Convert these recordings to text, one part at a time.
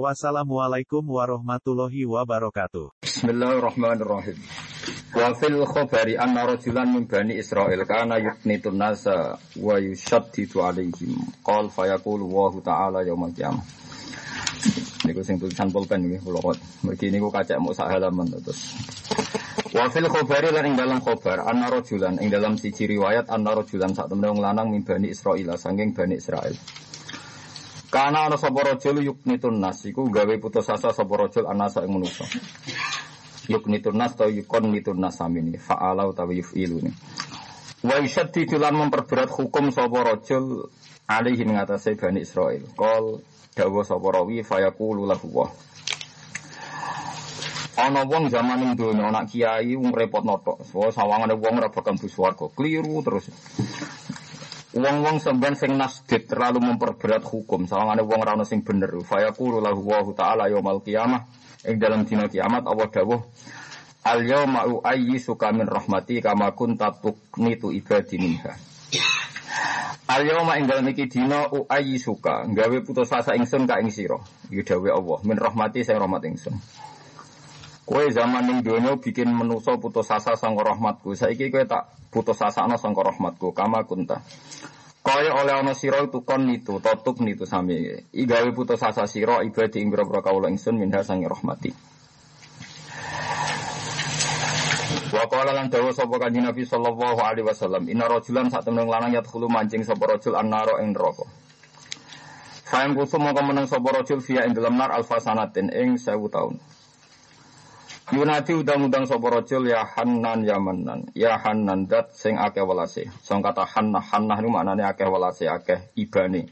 Wassalamualaikum warahmatullahi wabarakatuh. Bismillahirrahmanirrahim. Wa fil khabari anna rajulan min bani Israil kana yuknitun nasa wa yushaddidu alaihim. Qal fayaqulu wa ta'ala yaumal qiyamah. Niku sing tulisan pulpen nggih kula kok. Mergi niku kacek muk sak halaman terus. Wa fil khabari lan ing dalam khabar anna rajulan ing dalam siji riwayat anna rajulan sak temene wong lanang min bani Israil saking bani Israil. Karena ana sapa rajul yuknitun nas iku gawe putus asa sapa rajul anasa ing manusa. Yuknitun nas yukon nitun nas samini fa'ala utawa yuf'ilu ni. Wa yushaddidu lan memperberat hukum sapa rajul alaihi ing Bani Israil. Qol dawa sapa rawi fayaqulu lahu wa. Ana wong zaman ning donya anak kiai wong repot notok. Sawangane wong ora bakal mlebu swarga. Terus. Wong-wong sampean sing nasdid terlalu memperberat hukum, sawangane wong ora ono sing bener. Fa yaqulu lahu wa ta'ala yaumul qiyamah. Ing dalam dina kiamat Allah dawuh Al yauma suka min rahmati kama kunta tuqnitu ibadi minha. Al yauma ing dalam iki dina suka gawe putus asa ingsun ka ing sira. Iki Allah, min rahmati sing rahmat ingsun. Kowe zaman ning donya bikin menusa putus asa sangka rahmatku. Saiki kowe tak putus asa sangka rahmatku. Kama kunta. Kaya oleh ana sira itu kon itu, totuk nitu sami. I gawe putus asa sira ibadi ing boro kawula ingsun minha sange rahmati. Wa qala lan dawa sapa kanjeng Nabi sallallahu alaihi wasallam, inna rajulan sak temen lanang yadkhulu mancing sapa rajul annara ing neraka. Fa'in kusum mongko meneng sapa rajul fiya ing dalam nar alfasanatin ing 1000 taun. Yunati udang-udang sapa ya Hannan ya Mannan. Ya Hannan dat sing akeh welase. Sing kata Hannah Hannah niku maknane akeh welase, akeh ibane.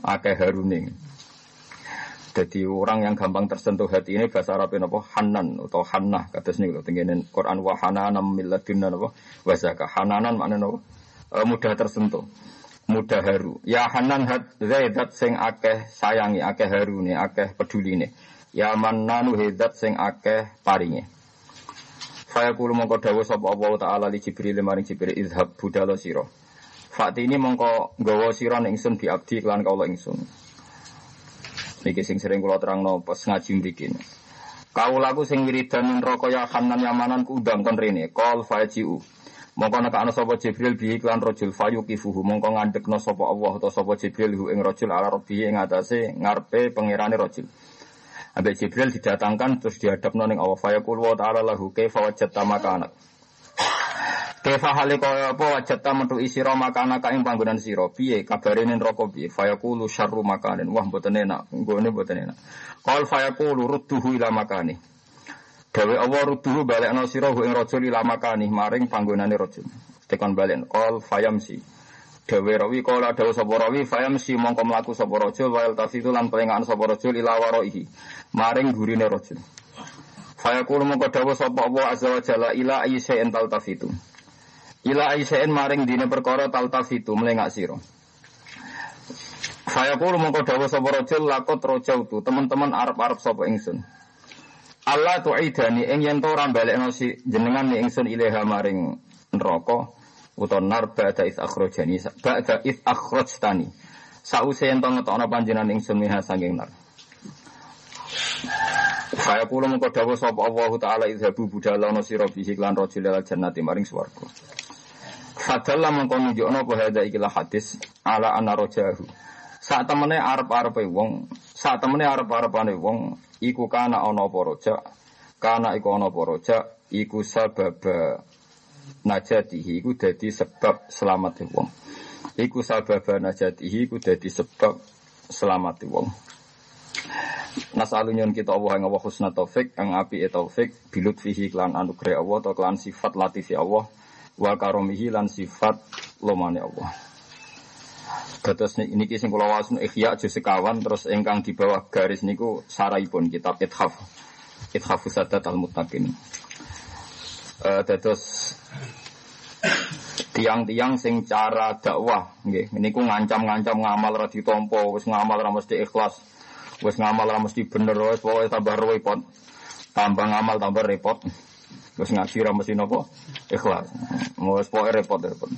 Akeh harune. Jadi orang yang gampang tersentuh hati ini bahasa Arab apa Hanan atau Hannah kata sini kalau tenggene Quran wa hananan milladunna apa wasaka hananan maknane apa e, mudah tersentuh mudah haru ya Hanan hat zaidat sing akeh sayangi akeh harune akeh peduline Ya mannanu hedat sing akeh paringe. Saya kulo mongko dawuh sapa Allah taala li Jibril maring Jibril izhab budalo sira. Fakti ini mongko nggawa sira ingsun bi abdi kelan kaula ingsun. Niki sing sering kula terangno pas ngaji mriki. Kaulaku sing wiridan neraka ya Hanan Yamanan ku undang kon rene. Qol fajiu. Mongko nekakno sapa Jibril bi iklan rajul fayuqifuhu mongko ngandekno sapa Allah utawa sapa Jibril hu ing rajul ala rabbi ing atase ngarepe pangerane rajul. Ambek Jibril didatangkan terus dihadap noning Allah fayaqul wa ta'ala lahu kaifa wajadta anak. Kaifa hale kaya apa wajadta metu isira makana ka ing panggonan sira piye kabare ning neraka piye fayaqulu syarru makanin wah mboten enak nggone mboten enak. Qal fayaqulu rudduhu ila makani. Dawe Allah rudduhu balekno sira ing rajul ila makani maring panggonane rajul. Tekan balik qal fayamsi. Dawe rawi kala dawa sapa rawi fayam si mongko mlaku sapa rajul wa tafitu lan pelengahan sapa rajul ila waraihi maring gurine rajul. Fayaqulu mongko dawa sapa Allah azza wa jalla ila ayyi'in taltafitu. Ila ayyi'in maring dine perkara taltafitu melengak sira. Fayaqulu mongko dawa sapa rajul lakot rojautu teman-teman arep-arep sapa ingsun. Allah tu'idani ing yen to ora balekno si jenengan ni ingsun ilaha maring neraka utawa nar ba'da is akhrajani ba'da is akhrajtani sause yen to ngetokno panjenengan ingsun minha saking nar Saya kula mengko dawuh sapa Allah taala izhabu budalono sira bihi lan rajul lil maring swarga. Fadalla mengko nunjukno apa ikilah hadis ala anna rajahu. Saat temene arep-arepe wong, saat temene arep-arepane wong iku kana ana apa kana iku ana apa iku sababa najatihi iku dadi sebab selamat wong. Iku sabab najatihi iku dadi sebab selamat wong. Nasalunyon kita Allah yang Allah husna taufik, yang api taufik, bilut fihi klan anugerah Allah, atau klan sifat latifi Allah, wa karomihi lan sifat lomane Allah. Terus ini kisah kula wasun ikhya juz sekawan terus engkang di bawah garis niku saraipun kitab Ithaf. Ithaf Sadat al-Muttaqin. Uh, dados tiang-tiang sing cara dakwah nggih. Niku ngancam-ngancam ngamal ra ditampa wis ngamal ra mesti ikhlas wis ngamal ra mesti bener wis pokoke tambah repot. Tambah ngamal tambah repot. Wis ngaji ra mesti napa ikhlas. Wis pokoke repot repot.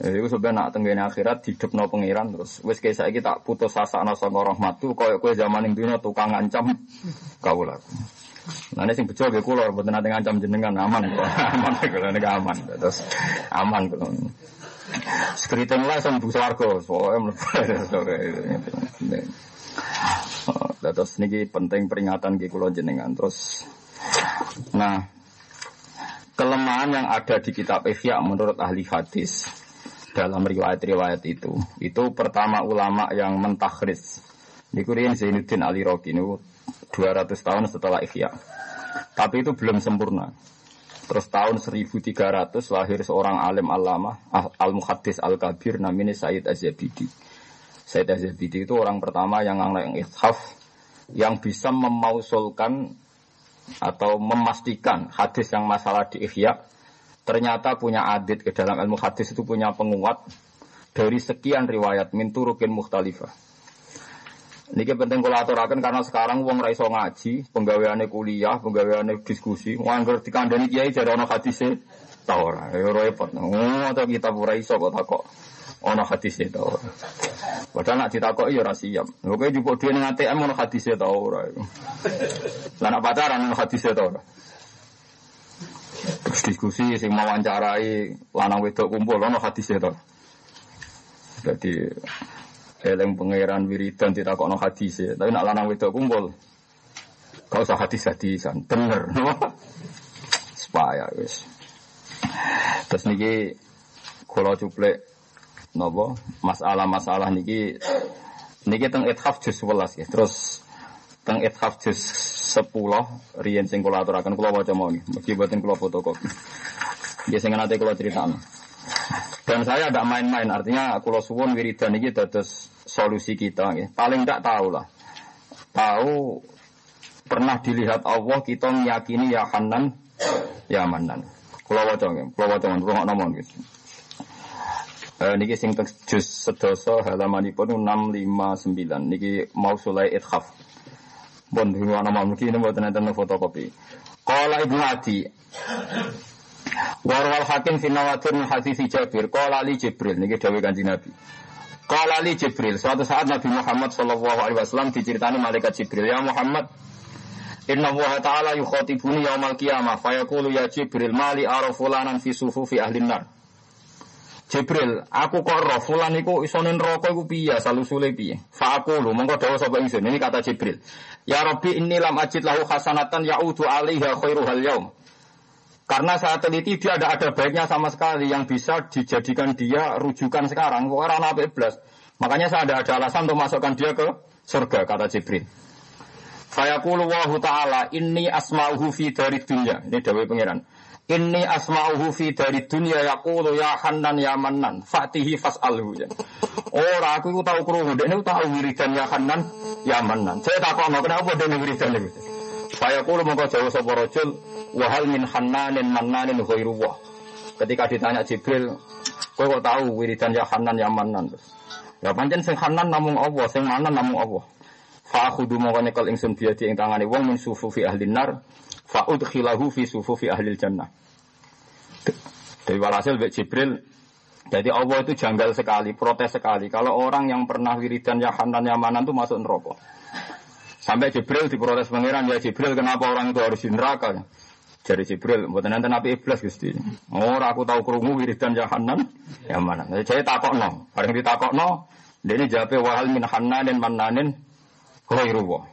Jadi itu sebenarnya nak tenggene akhirat no pangeran terus. Wis kayak saya tak putus asa nasa rahmatu koyo kue zaman yang dino tukang ngancam kau ini sing bejo gue kulor, buat nanti ngancam jenengan aman, aman kalau ini aman, terus aman kalau. Sekriting lah sama busa warga, soalnya Terus niki penting peringatan gue kulon jenengan terus. Nah kelemahan yang ada di kitab Ihya menurut ahli hadis dalam riwayat-riwayat itu, itu pertama ulama yang mentakhris. Niku Zainuddin Ali Roki ini 200 tahun setelah Ihya. Tapi itu belum sempurna. Terus tahun 1300 lahir seorang alim alama al-muhaddis al-kabir namanya Said Az-Zabidi. Said Az-Zabidi itu orang pertama yang yang ithaf yang bisa memausulkan atau memastikan hadis yang masalah di Ihya ternyata punya adit ke dalam ilmu hadis itu punya penguat dari sekian riwayat min turukin mukhtalifah. Niki penting kula aturaken karena sekarang wong ra iso ngaji, penggaweane kuliah, penggaweane diskusi, nganggur dikandani kiai jare ana hadise ta ora. Ya repot. Oh, atau kita ora iso kok takok ana hadise ta ora. Padahal nak ditakoki ya siap. Lho kowe jupuk dhewe ning ATM ana hadise ta ora. Lah nak pacaran ana hadise ta ora. Terus diskusi sing wawancarai lanang wedok kumpul ana hadise ta. Jadi Eleng pangeran wiridan tidak kok no hadis ya. Tapi nak lanang wedok kumpul. Kau usah hadis hadisan. Bener. Supaya wis. Terus niki kalau cuplek nopo masalah-masalah niki niki teng ithaf juz 11 ya. Terus teng ithaf juz 10 riyen sing kula aturaken kula waca mawon. Mugi boten kula fotokopi. Ya sing nate kula critakno. Dan saya tidak main-main, artinya kalau suwon wiridan ini terus solusi kita. Ya. Paling tidak tahu lah. Tahu pernah dilihat Allah kita meyakini ya Hanan, ya Manan. Kalau waca nggih, kalau waca nggih, kalau nomor gitu. Eh, niki sing juz halamanipun 659 niki mau sulai ithaf. Bon dhewe ana mau mungkin mboten enten fotokopi. Qala Ibnu Adi Warwal hakim finawatir hadis Jabir. Qala li Jibril niki dawuh Kanjeng Nabi. Qala li Jibril, suatu saat Nabi Muhammad sallallahu alaihi wasallam diceritani malaikat Jibril, "Ya Muhammad, Inna Allah Ta'ala yukhatibuni yaumal qiyamah fayaqulu ya Jibril mali ara fulanan fi sufufi ahli nar." Jibril, aku kok roh fulan iku isonen neraka iku piye salusule piye? Fa aku lho mongko dawuh sapa ingsun. Ini kata Jibril. Ya Rabbi inni lam ajid lahu hasanatan ya'udu alaiha khairuhal yaum. Karena saya teliti dia tidak ada baiknya sama sekali yang bisa dijadikan dia rujukan sekarang. Orang apa iblis. Makanya saya tidak ada alasan untuk masukkan dia ke surga kata Jibril. Fayaqulu wahu ta'ala inni asma'uhu fi dari dunia. Ini dawai pangeran. Inni asma'uhu fi dari dunia yaqulu ya hannan ya mannan fatihi fas'alhu. Ora aku tahu krungu, dia tahu wiridan ya hannan ya mannan. Saya tak tahu kenapa dia wiridan itu. Saya kulo mongko jauh sapa rajul wahal min hannanin mannanin ghairuwah. Ketika ditanya Jibril, kowe kok tahu wiridan ya Hanan ya Manan? Ya pancen sing Hanan namung Allah, sing Manan namung Allah. Fa akhudu mongko nyekel ingsun biadi ing tangane wong min sufufi ahli nar, fa udkhilahu fi sufufi ahli jannah. Dari walhasil Mbak Jibril jadi Allah itu janggal sekali, protes sekali. Kalau orang yang pernah wiridan ya Hanan ya Manan itu masuk neraka. Sampai Jibril diprotes pangeran, ya Jibril kenapa orang itu harus di neraka? Jadi Jibril, buat nanti nabi iblis gusti. Oh, aku tahu kerungu wiridan jahanan, ya mana? Jadi saya takok no, bareng ditakok no, dia ini jawabnya wahal min dan mananin khairuwa.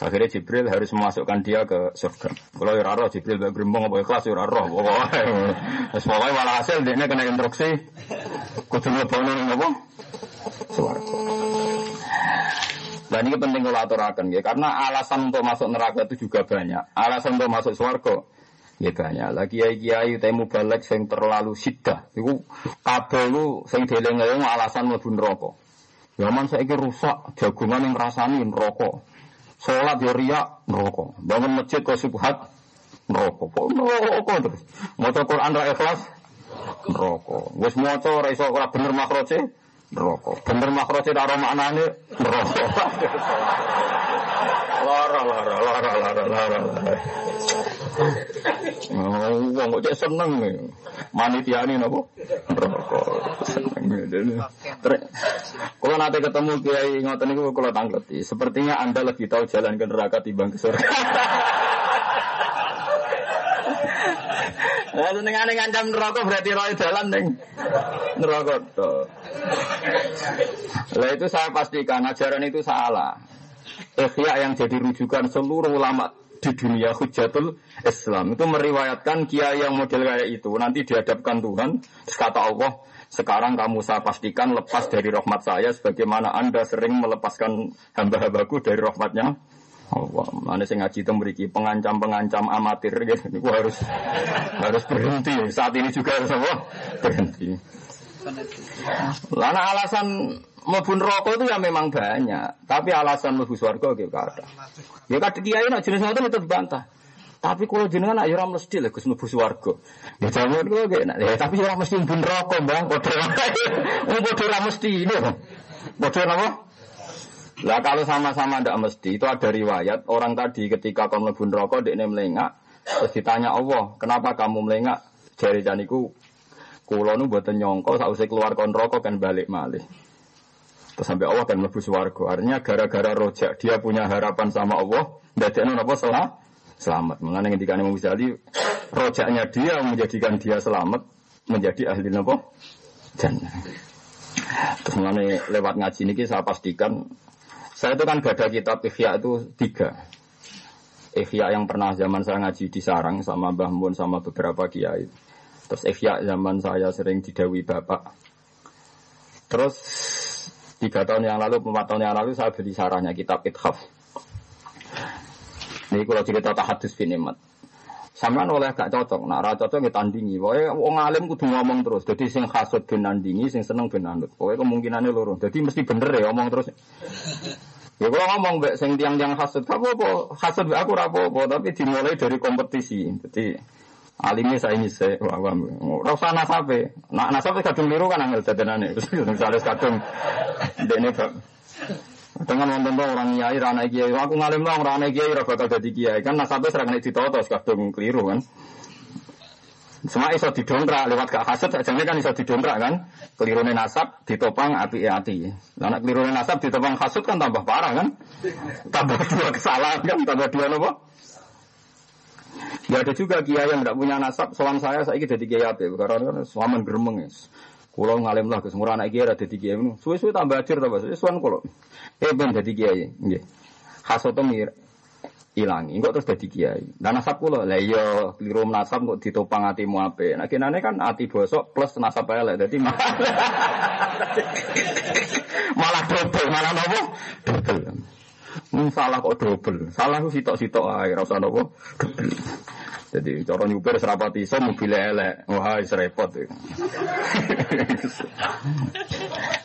Akhirnya Jibril harus memasukkan dia ke surga. Kalau ya roh Jibril bagi gerimbong apa ikhlas ya roh. Pokoknya, pokoknya malah hasil dia kena instruksi. Kudu ngebono apa? Suwargo. Dan ini penting kalau aturakan ya, karena alasan untuk masuk neraka itu juga banyak. Alasan untuk masuk surga ya banyak. Lagi kiai kiai temu balik yang terlalu sidah. Itu kabel lu sing deleng alasan mau neraka. Zaman saya ini rusak, jagungan yang rasani neraka. Sholat ya riak neraka. Bangun masjid kok subhat Neraka. Kok neraka terus. Maca Quran ra ikhlas neraka. Wis maca ora iso ora bener makroce neraka. Bener makroce ora maknane neraka. Lara lara lara lara lara. Wong kok cek seneng. Manitiane napa? Neraka. Kalau nanti ketemu kiai ngoten niku kalau tangleti, sepertinya anda lebih tahu jalan ke neraka timbang ke surga. Nah, senengane ngancam neraka berarti roy jalan ning neraka to. Lah itu saya pastikan ajaran itu salah. Ikhya yang jadi rujukan seluruh ulama di dunia hujatul Islam itu meriwayatkan kiai yang model kayak itu nanti dihadapkan Tuhan terus kata Allah sekarang kamu saya pastikan lepas dari rahmat saya sebagaimana anda sering melepaskan hamba-hambaku dari rahmatnya Allah mana saya ngaji itu memiliki pengancam-pengancam amatir gitu ini harus harus berhenti saat ini juga harus apa berhenti Lana alasan mlebu rokok itu ya memang banyak, tapi alasan mlebu swarga gitu ada. Ya kadhe kiai nak jenis ngoten itu dibantah. Tapi kalau jenengan ayo ora mesti lho Gus mlebu swarga. Ya jaman gak enak. Ya tapi ora mesti mlebu rokok, Bang. Padha ora mesti ini. Padha apa? Lah kalau sama-sama ndak mesti, itu ada riwayat orang tadi ketika kau mlebu neraka dekne melengak, terus ditanya Allah, "Kenapa kamu melengak?" Jari janiku Kulo nu buatan nyongko sausai keluar kon rokok kan balik malih. Terus sampai Allah kan mlebu swarga. Artinya gara-gara rojak dia punya harapan sama Allah, ndadekno napa salah? Selamat. Mengenai ketika Imam Ghazali rojaknya dia menjadikan dia selamat menjadi ahli napa? Jannah. Terus mengenai lewat ngaji ini saya pastikan saya itu kan gada kitab Ihya itu tiga. Ihya yang pernah zaman saya ngaji di Sarang sama Mbah Mun sama beberapa kiai. Terus Ihya zaman saya sering didawi bapak. Terus tiga tahun yang lalu, empat tahun yang lalu saya beli sarahnya kitab Ithaf. Ini kalau cerita tahadus bin Imat. Sampean oleh gak cocok, nah ra cocok ya tandingi. Pokoknya wong alim kudu ngomong terus. Jadi sing hasud bin nandingi, sing seneng bin nandut. Pokoknya kemungkinannya loro. Jadi mesti bener ya ngomong terus. Ya kalau ngomong mbak sing tiang-tiang hasud, apa apa hasud aku rapopo, tapi dimulai dari kompetisi. Jadi alimnya saya ini saya wah rasa nasabe nak nasabe kadung liru kan angel dadanane misalnya kadung bab dengan wonten orang kiai rana kiai. Aku ngalim dong rana kiai ora bakal dadi kiai. Kan nasabe serang nek ditoto kadung keliru kan? Semua iso didongkrak lewat gak hasud sajane kan iso didongkrak kan? Kelirune nasab ditopang api ati. Lah nek kelirune nasab ditopang hasud kan tambah parah kan? Tambah dua kesalahan kan? Tambah dua apa Ya ada juga kiai yang tidak punya nasab, soal saya saya jadi kiai apa? Karena suaman geremeng ya. Kulo ngalim lah, kesemua anak kiai ada di kiai ini. Suwe-suwe tambah ajar tambah suwe suan kulo. Eh ben jadi kiai, nggih. Hasoto mir ilangi, kok terus jadi kiai. Dan nasab kulo, lah iya keliru nasab kok ditopang hatimu ape. Nah kinane kan hati bosok plus nasab elek, jadi malah double, malah nopo double. Hmm, salah kok double. Salah ku sitok-sitok ae, ora usah nopo. Double. Jadi cara nyupir serapati iso mobil elek. Wah, wis repot.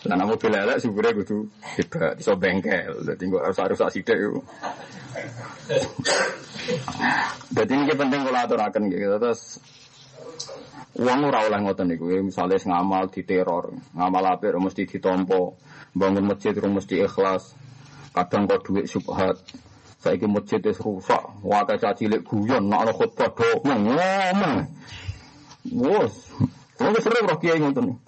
Lah nek mobil elek supire kudu hebat, iso bengkel. Dadi kok harus rusak sithik iku. Jadi ini penting kalau aturaken gitu. Terus uang ora oleh ngoten niku. Misale ngamal diteror, ngamal apik mesti ditompo, bangun masjid mesti ikhlas. Kadang kok duit subhat. Saiki masjid wis rusak, wae caci cilik guyon, nak ana khutbah dongeng ngomong. Wes, wong sering roh kiai ngoten.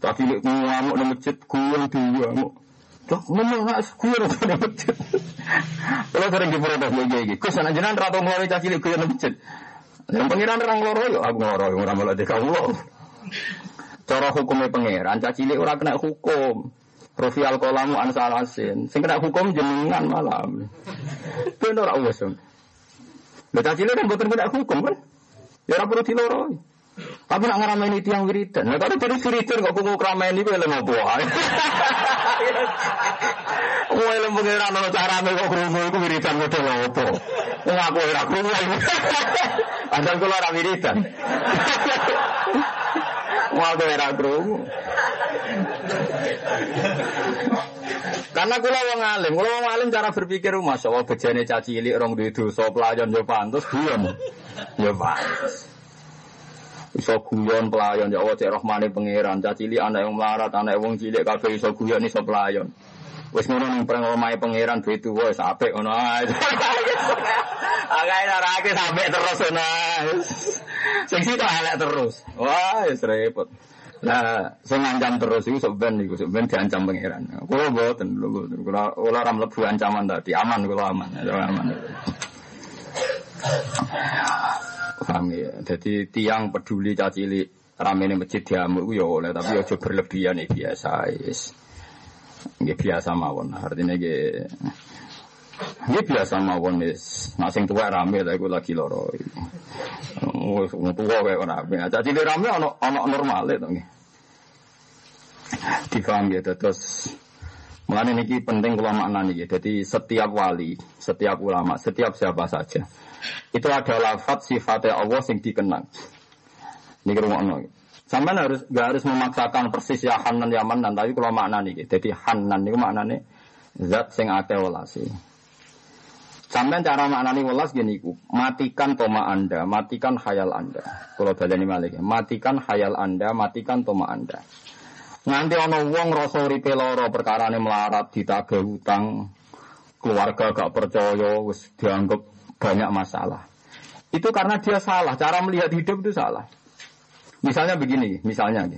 Caci cilik ngamuk nang masjid guyon diamuk. Cok, ngomong nak guyon nang masjid. Kalau sering diprotes kiai iki, Gus ana jenengan ra tau mulai caci cilik guyon nang masjid. Yang pengiran orang loro yo aku loro ora malah dikamu. Cara hukumnya pangeran, caci cilik ora kena hukum. Profi alkolamu ansalasin. Sing kena hukum jenengan malam. Bener ora wis. Lha cilik kan boten kena hukum kan? Ya ora perlu diloroi. Tapi nak ngarameni tiang wiridan. Nah kalau dari wiridan kok kumpul kerameni ku elem apa wae. Wong elem pengiran ono carane kok krungu iku wiridan model apa. Wong aku ora krungu. Padahal kula ora wiridan. Wong aku ora krungu. Karena kula wong alim, kula wong alim cara berpikir masya Allah bejane caci cilik rong duwe dosa pelayan yo pantes guyon. Ya pantes. Iso guyon pelayan ya Allah cek rahmane pangeran. Cah cilik anak yang melarat, anak wong cilik kabeh iso guyon iso pelayan. Wis ngono ning preng omahe pangeran duwe tuwa wis apik ngono ae. Akae ora akeh sampe terus ngono. Sing sitok elek terus. Wah, wis repot. Nah, sing ngancam terus iku sok ben iku sok ben diancam pangeran. Kula mboten kula ora mlebu ancaman tadi. Aman kula aman, aman. Paham ya. Jadi tiang peduli cacili ramene masjid diamuk iku ya oleh tapi aja berlebihan ya biasa wis. Nggih biasa mawon. Artinya nggih Ini biasa mawon wis. Nak sing tuwa rame ta iku lagi loro. Wis wong tuwa kae ora rame. Caci rame ana ana normale to nggih. Difaham ya terus Mulane niki penting kula maknani niki. Jadi setiap wali, setiap ulama, setiap siapa saja itu ada lafaz sifatnya Allah yang dikenang. Niki rumakno. Sampai harus gak harus memaksakan persis ya Hanan ya Manan, tapi kalau makna nih, jadi Hanan itu maknanya zat sing akeh welasi. Sampai cara maknani welas gini ku, matikan toma anda, matikan khayal anda. Kalau baleni malik, matikan khayal anda, matikan toma anda. Nganti ana wong rasa uripe lara perkarane melarat ditagih hutang, keluarga gak percaya, wis dianggap banyak masalah. Itu karena dia salah, cara melihat hidup itu salah. Misalnya begini, misalnya.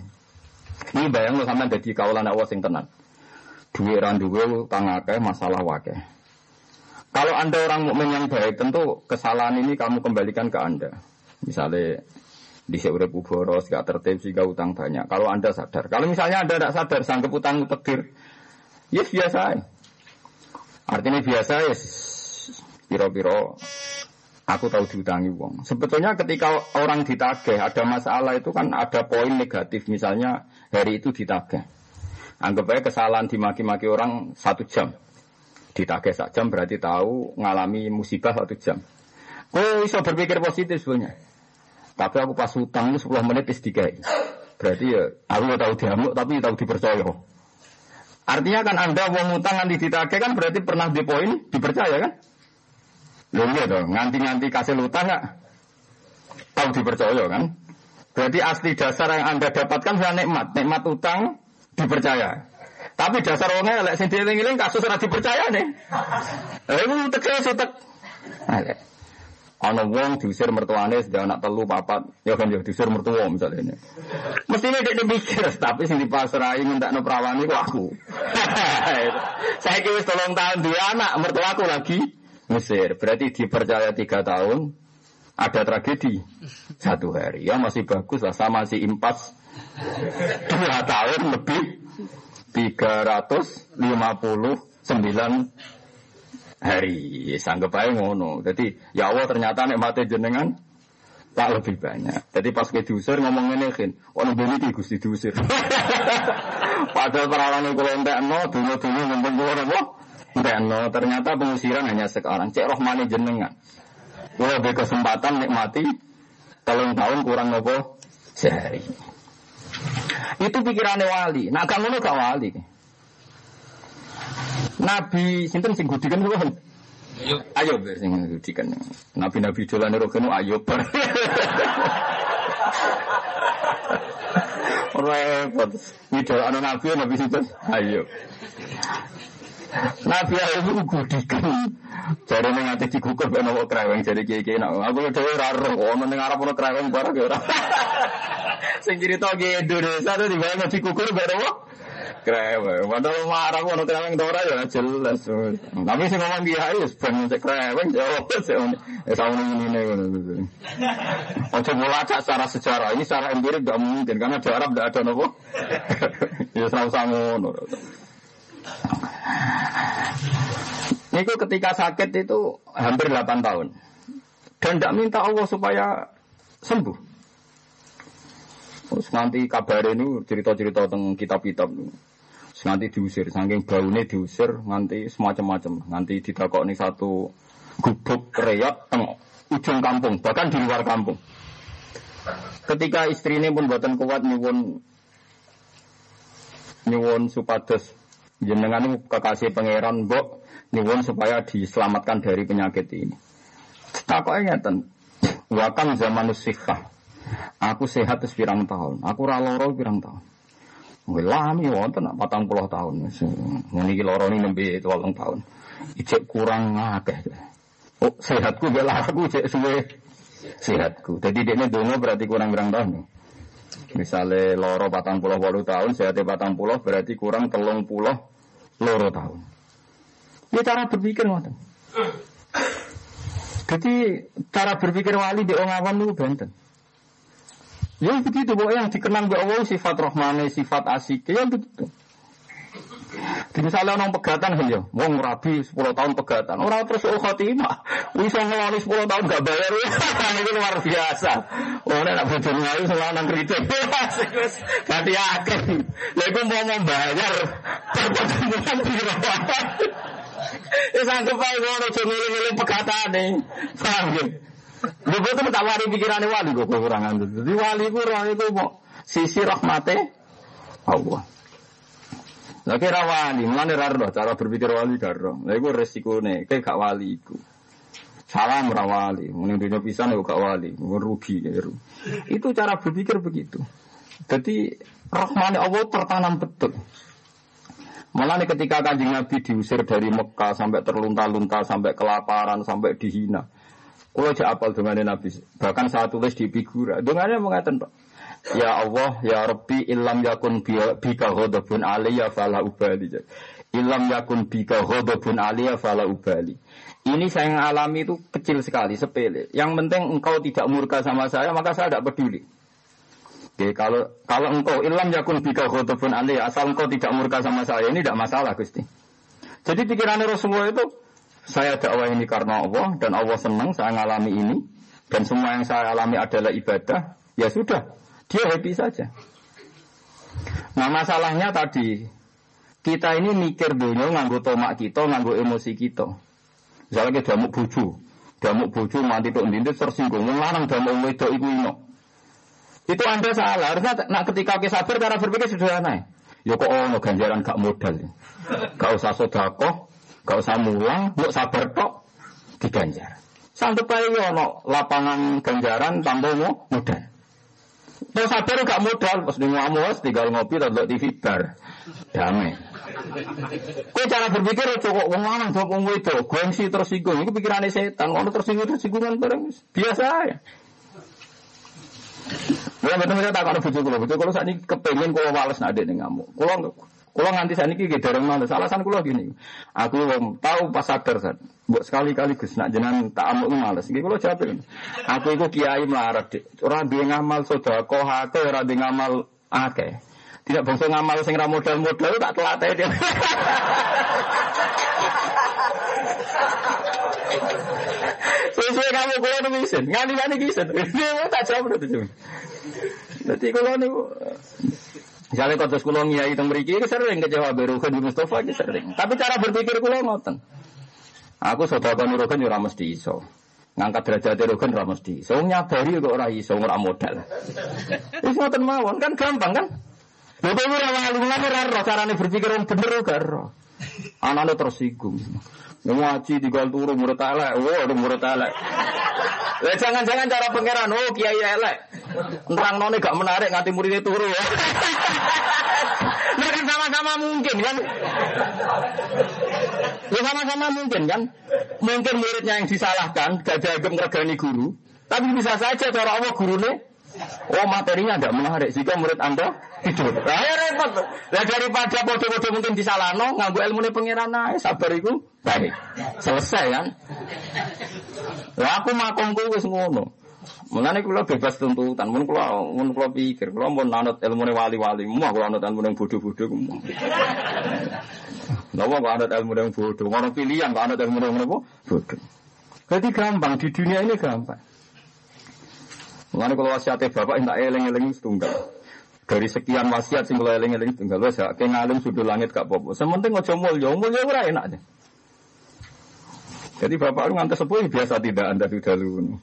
Ini bayang lo sampai jadi kawalan Allah sing tenan. Duwe ran duwe utang akeh, masalah wakeh. Kalau Anda orang mukmin yang baik, tentu kesalahan ini kamu kembalikan ke Anda. Misalnya di seurep boros, gak tertib sehingga utang banyak. Kalau Anda sadar. Kalau misalnya Anda tidak sadar, sanggup utang tegir, yes biasa. Artinya biasa yes. Piro-piro aku tahu diutangi uang. Sebetulnya ketika orang ditagih ada masalah itu kan ada poin negatif. Misalnya hari itu ditagih. Anggap aja kesalahan dimaki-maki orang satu jam. Ditagih satu jam berarti tahu ngalami musibah satu jam. Oh, bisa berpikir positif sebenarnya. Tapi aku pas utang itu 10 menit istiqai. Berarti ya aku gak tahu diamuk tapi tahu dipercaya. Artinya kan Anda mau utang nanti ditagih kan berarti pernah di poin dipercaya kan? Loh iya dong, nganti-nganti kasih utang nggak? Tahu dipercaya kan? Berarti asli dasar yang Anda dapatkan sudah nikmat. Nikmat utang dipercaya. Tapi dasar orangnya elek sing dieling-eling kasus ora dipercaya nih. Eh itu tegas sutek. Ana wong diusir mertuane sedang anak telu papat, ya kan ya diusir mertua misalnya ini. Mestinya dia mikir, tapi sing dipasrai ngentakno perawan iku aku. Saya kira tolong tahun dua anak, mertuaku lagi Mesir. Berarti dipercaya tiga tahun, ada tragedi satu hari. Ya masih bagus lah, sama si impas dua tahun lebih 359 hari. Sanggep aja ngono. Jadi ya Allah ternyata nikmatnya jenengan tak lebih banyak. Jadi pas ke diusir ngomong ini kan, orang beli di gusti diusir. Padahal perawan itu entek no, dulu dulu ngomong gue apa? Entek no. Ternyata pengusiran hanya sekarang. Cek rohmani jenengan. Gue lebih kesempatan nikmati telung tahun kurang nopo sehari. Itu pikirannya wali. Nah kamu gak wali. Nabi sinten sing gudikan kuwi. Ayo, sing gudikan. Nabi-nabi dolane ayo ber. Repot. Ana nabi nabi sinten? Ayo. Nabi ayo gudikan. Jare ning ati digugur ben apa kreweng jare kiye-kiye nak. Aku dhewe ora ero ono ning arep ono kreweng bareng ya ora. Sing cerita ge Indonesia tuh dibayang digugur ben apa? kreweng. Padahal marah ono kreweng ta ora ya jelas. Tapi sing ngomong kiai wis ben cek kreweng jawab sik ono. Ngene ngono. Ojo melacak secara sejarah. Ini secara empirik gak mungkin karena di Arab tidak ada nopo. ya sama ngono. Niku ketika sakit itu hampir 8 tahun. Dan tidak minta Allah supaya sembuh. Terus nanti kabar ini cerita-cerita tentang kitab-kitab. Terus nanti diusir, saking baunya diusir, nanti semacam-macam. Nanti didakok nih satu gubuk reyot teng ujung kampung, bahkan di luar kampung. Ketika istrinya pun buatan kuat nyuwun nyuwun supados jenengan kekasih pangeran mbok nyuwun supaya diselamatkan dari penyakit ini. Takoknya ngeten. Wakam zaman usikah. Aku sehat terus pirang tahun. Aku raloro pirang tahun. Nggih lami wonten nak 40 tahun. Ngene iki loro ini nembe 8 tahun. Ijek kurang akeh. Oh, sehatku bela aku cek suwe sehatku. Jadi dia dongo berarti kurang berang tahun. Misalnya loro patang pulau walu tahun, sehatnya patang pulau berarti kurang telung pulau loro tahun. Ya cara berpikir ngoten. Jadi cara berpikir wali di orang awam itu benten. Ya begitu, bahwa yang dikenang Mbak Allah sifat rohmane, sifat asik, ya begitu. Misalnya orang pegatan kan ya, wong rabi 10 tahun pegatan, orang terus oh khotimah, bisa ngelani 10 tahun gak bayar ya, itu luar biasa. Orang nak bodoh ngayu selanan kritik, ganti akhir. Lalu mau membayar, pertemuan di Ya sanggup aja ngono aja milih-milih pegatane. Paham ya? Lho kok tak wari pikirane wali kok kekurangan itu. Jadi wali ku roh itu mau sisi rahmate Allah. Lah kira wali, mulane ra cara berpikir wali karo. Lah iku resikone, kayak gak wali iku. Salam ora wali, muni dunia pisan kok gak wali, rugi ya. Itu cara berpikir begitu. Jadi rahmane Allah tertanam betul. Malah nih ketika kanjeng Nabi diusir dari Mekah sampai terlunta-lunta, sampai kelaparan, sampai dihina. Kalau aja apal dengan Nabi, bahkan saat tulis di figura, dengannya mengatakan Ya Allah, ya Rabbi, ilam yakun bika ghodobun aliyya fala ubali. Ilam yakun bika ghodobun aliyya fala ubali. Ini saya yang alami itu kecil sekali, sepele. Yang penting engkau tidak murka sama saya, maka saya tidak peduli. Oke, kalau kalau engkau ilam yakun bika khotobun alih, asal engkau tidak murka sama saya, ini tidak masalah Gusti. Jadi pikirannya Rasulullah itu, saya dakwah ini karena Allah, dan Allah senang saya ngalami ini, dan semua yang saya alami adalah ibadah, ya sudah, dia happy saja. Nah masalahnya tadi, kita ini mikir dulu nganggo tomak kita, nganggo emosi kita. Misalnya kita damuk buju, damuk buju mati tuh tersinggung, ngelarang damuk wedok iku ino. Itu Anda salah. Harusnya nak ketika oke sabar cara berpikir sederhana. Ya kok oh ganjaran gak modal. Gak usah sodako, gak usah mulang, mau sabar tok diganjar. Sampai aja ono lapangan ganjaran tanpa mau modal. Mau sabar gak modal, pas di ngamus tinggal ngopi atau TV bar. Damai. Kau cara berpikir cukup wong lanang jawab wong wedok, gengsi tersinggung, itu pikirannya setan, kalau tersinggung tersinggungan bareng biasa ya. Ya betul betul tak kalau bujuk kulo, bujuk kulo saat ini kepengen kulo males nade nih ngamuk. Kulo kulo nganti saat ini gitu dereng males. Alasan kulo gini, aku tahu pas sadar saat, buat sekali kali gus nak jenang tak amuk males. Gini kulo jawab Aku itu kiai melarat, orang dia ngamal kau hake, orang dia ngamal ake. Tidak bangsa ngamal sing modal-modal tak telat dia. Sesuai kamu kulo nih misen, ngani ngani kisen. Dia tak jawab itu. Jadi kalau nih, misalnya kota sekolah ngiai teng mriki sering kecewa berukan di Mustafa sering. Tapi cara berpikir kulo ngoten. Aku sedekah nurukan ora mesti iso. Ngangkat derajat rugen ora mesti. So nyabari kok ora iso ora modal. Wis ngoten mawon kan gampang kan? Lha kok ora wali ngene ora carane berpikir wong bener ro. Anane tersinggung. Ngaji di turu murid elek, oh murid elek. Lah jangan-jangan cara pangeran, oh kiai elek. Nerang none gak menarik nganti muridnya turu ya. Nah sama-sama mungkin kan. Ya sama-sama mungkin kan. Mungkin muridnya yang disalahkan, gak dianggap ngergani guru. Tapi bisa saja cara Allah gurunya Oh materinya tidak menarik jika murid anda hidup. Nah, ya repot. Nah, daripada bodoh-bodoh mungkin disalahno, nganggu ilmu ini pengiran naik, sabar itu baik. Selesai kan? Lah aku makongku wis ngono. Mulane kula bebas tuntutan, mun kula mun kula pikir, kula mun anut ilmune wali-wali, mau kula anut ilmu yang bodoh-bodoh ku. Napa kok anut ilmu yang bodoh, ngono pilihan kok anut ilmu yang bodoh. Jadi gampang di dunia ini gampang. Mulane kalau wasiatnya bapak tak eling-eling setunggal. Dari sekian wasiat sing kula eling-eling setunggal wis ya ngalim sudah langit gak apa-apa. Sementing aja mulya, mulya ora enak aja. Jadi bapak lu ngantes sepuh biasa tidak anda sudah lu.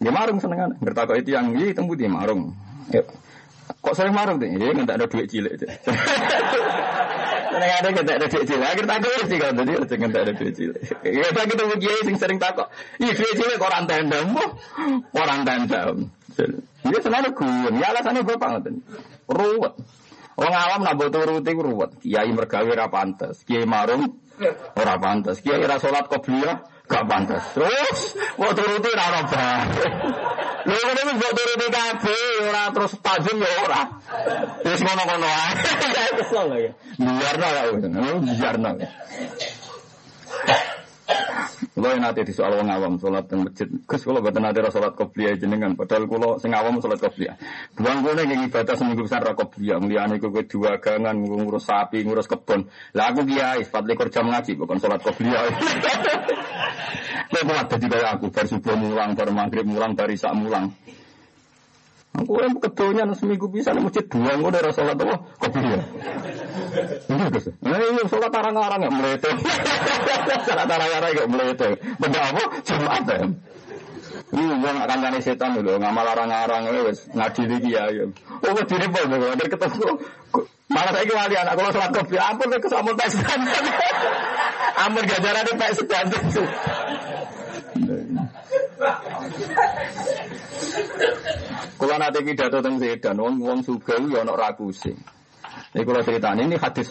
Ya marung senengan. Ngertakok itu yang ini tembu di marung. Ya. Kok sering marung tuh? Ya nggak ada duit cilik. Nek ada kita ada duit cilik, akhir takut sih kan tadi ada kita ada duit cilik. Ya kita ketemu kiai sing sering takut. Iya duit cilik orang tenda, orang tenda. Iya senang gue, ya alasannya gue banget. Ruwet. Orang awam nak butuh rutin ruwet. Kiai mergawe ora pantes, kiai marung ora pantes, kiai ra salat qobliyah gak pantas. Terus turuti ora ora bae. Lha kok nek mbok turuti kabeh ora terus tajam ya ora. Wis ngono-ngono ae. Kesel ya. Biarno ya wis. Biarno. Kulo yang nanti di soal wong awam sholat di masjid. Gus kulo buat sholat kopiah jenengan. Padahal kulo sing awam sholat kopiah. Buang kulo yang ibadah seminggu besar ra kopiah. Aku gue dua gangan ngurus sapi, ngurus kebun. Lah aku kiai, empat lekor jam ngaji bukan sholat kopiah. Kuat jadi kayak aku. Bar subuh mulang, bar maghrib mulang, bar isak mulang. Aku yang kedonya seminggu bisa nih masjid dua gue dari sholat apa kopiah. Iya terus. Nah iya sholat arang-arang nggak melete. sholat arang-arang nggak melete. Benda apa? Jumat ya. Iya, gue gak kancane setan dulu, ngamal arang-arang ya, wes ngaji lagi ya. Oh, gue diri pun, gue dari ketemu. Malah saya kembali anak kalau sholat kopi, ampun gue kesamun pes Ampun gajaran di pes Kalau nanti pidato tentang sedan, wong wong suga ya ono rakuse. Ini kalau cerita ini hadis.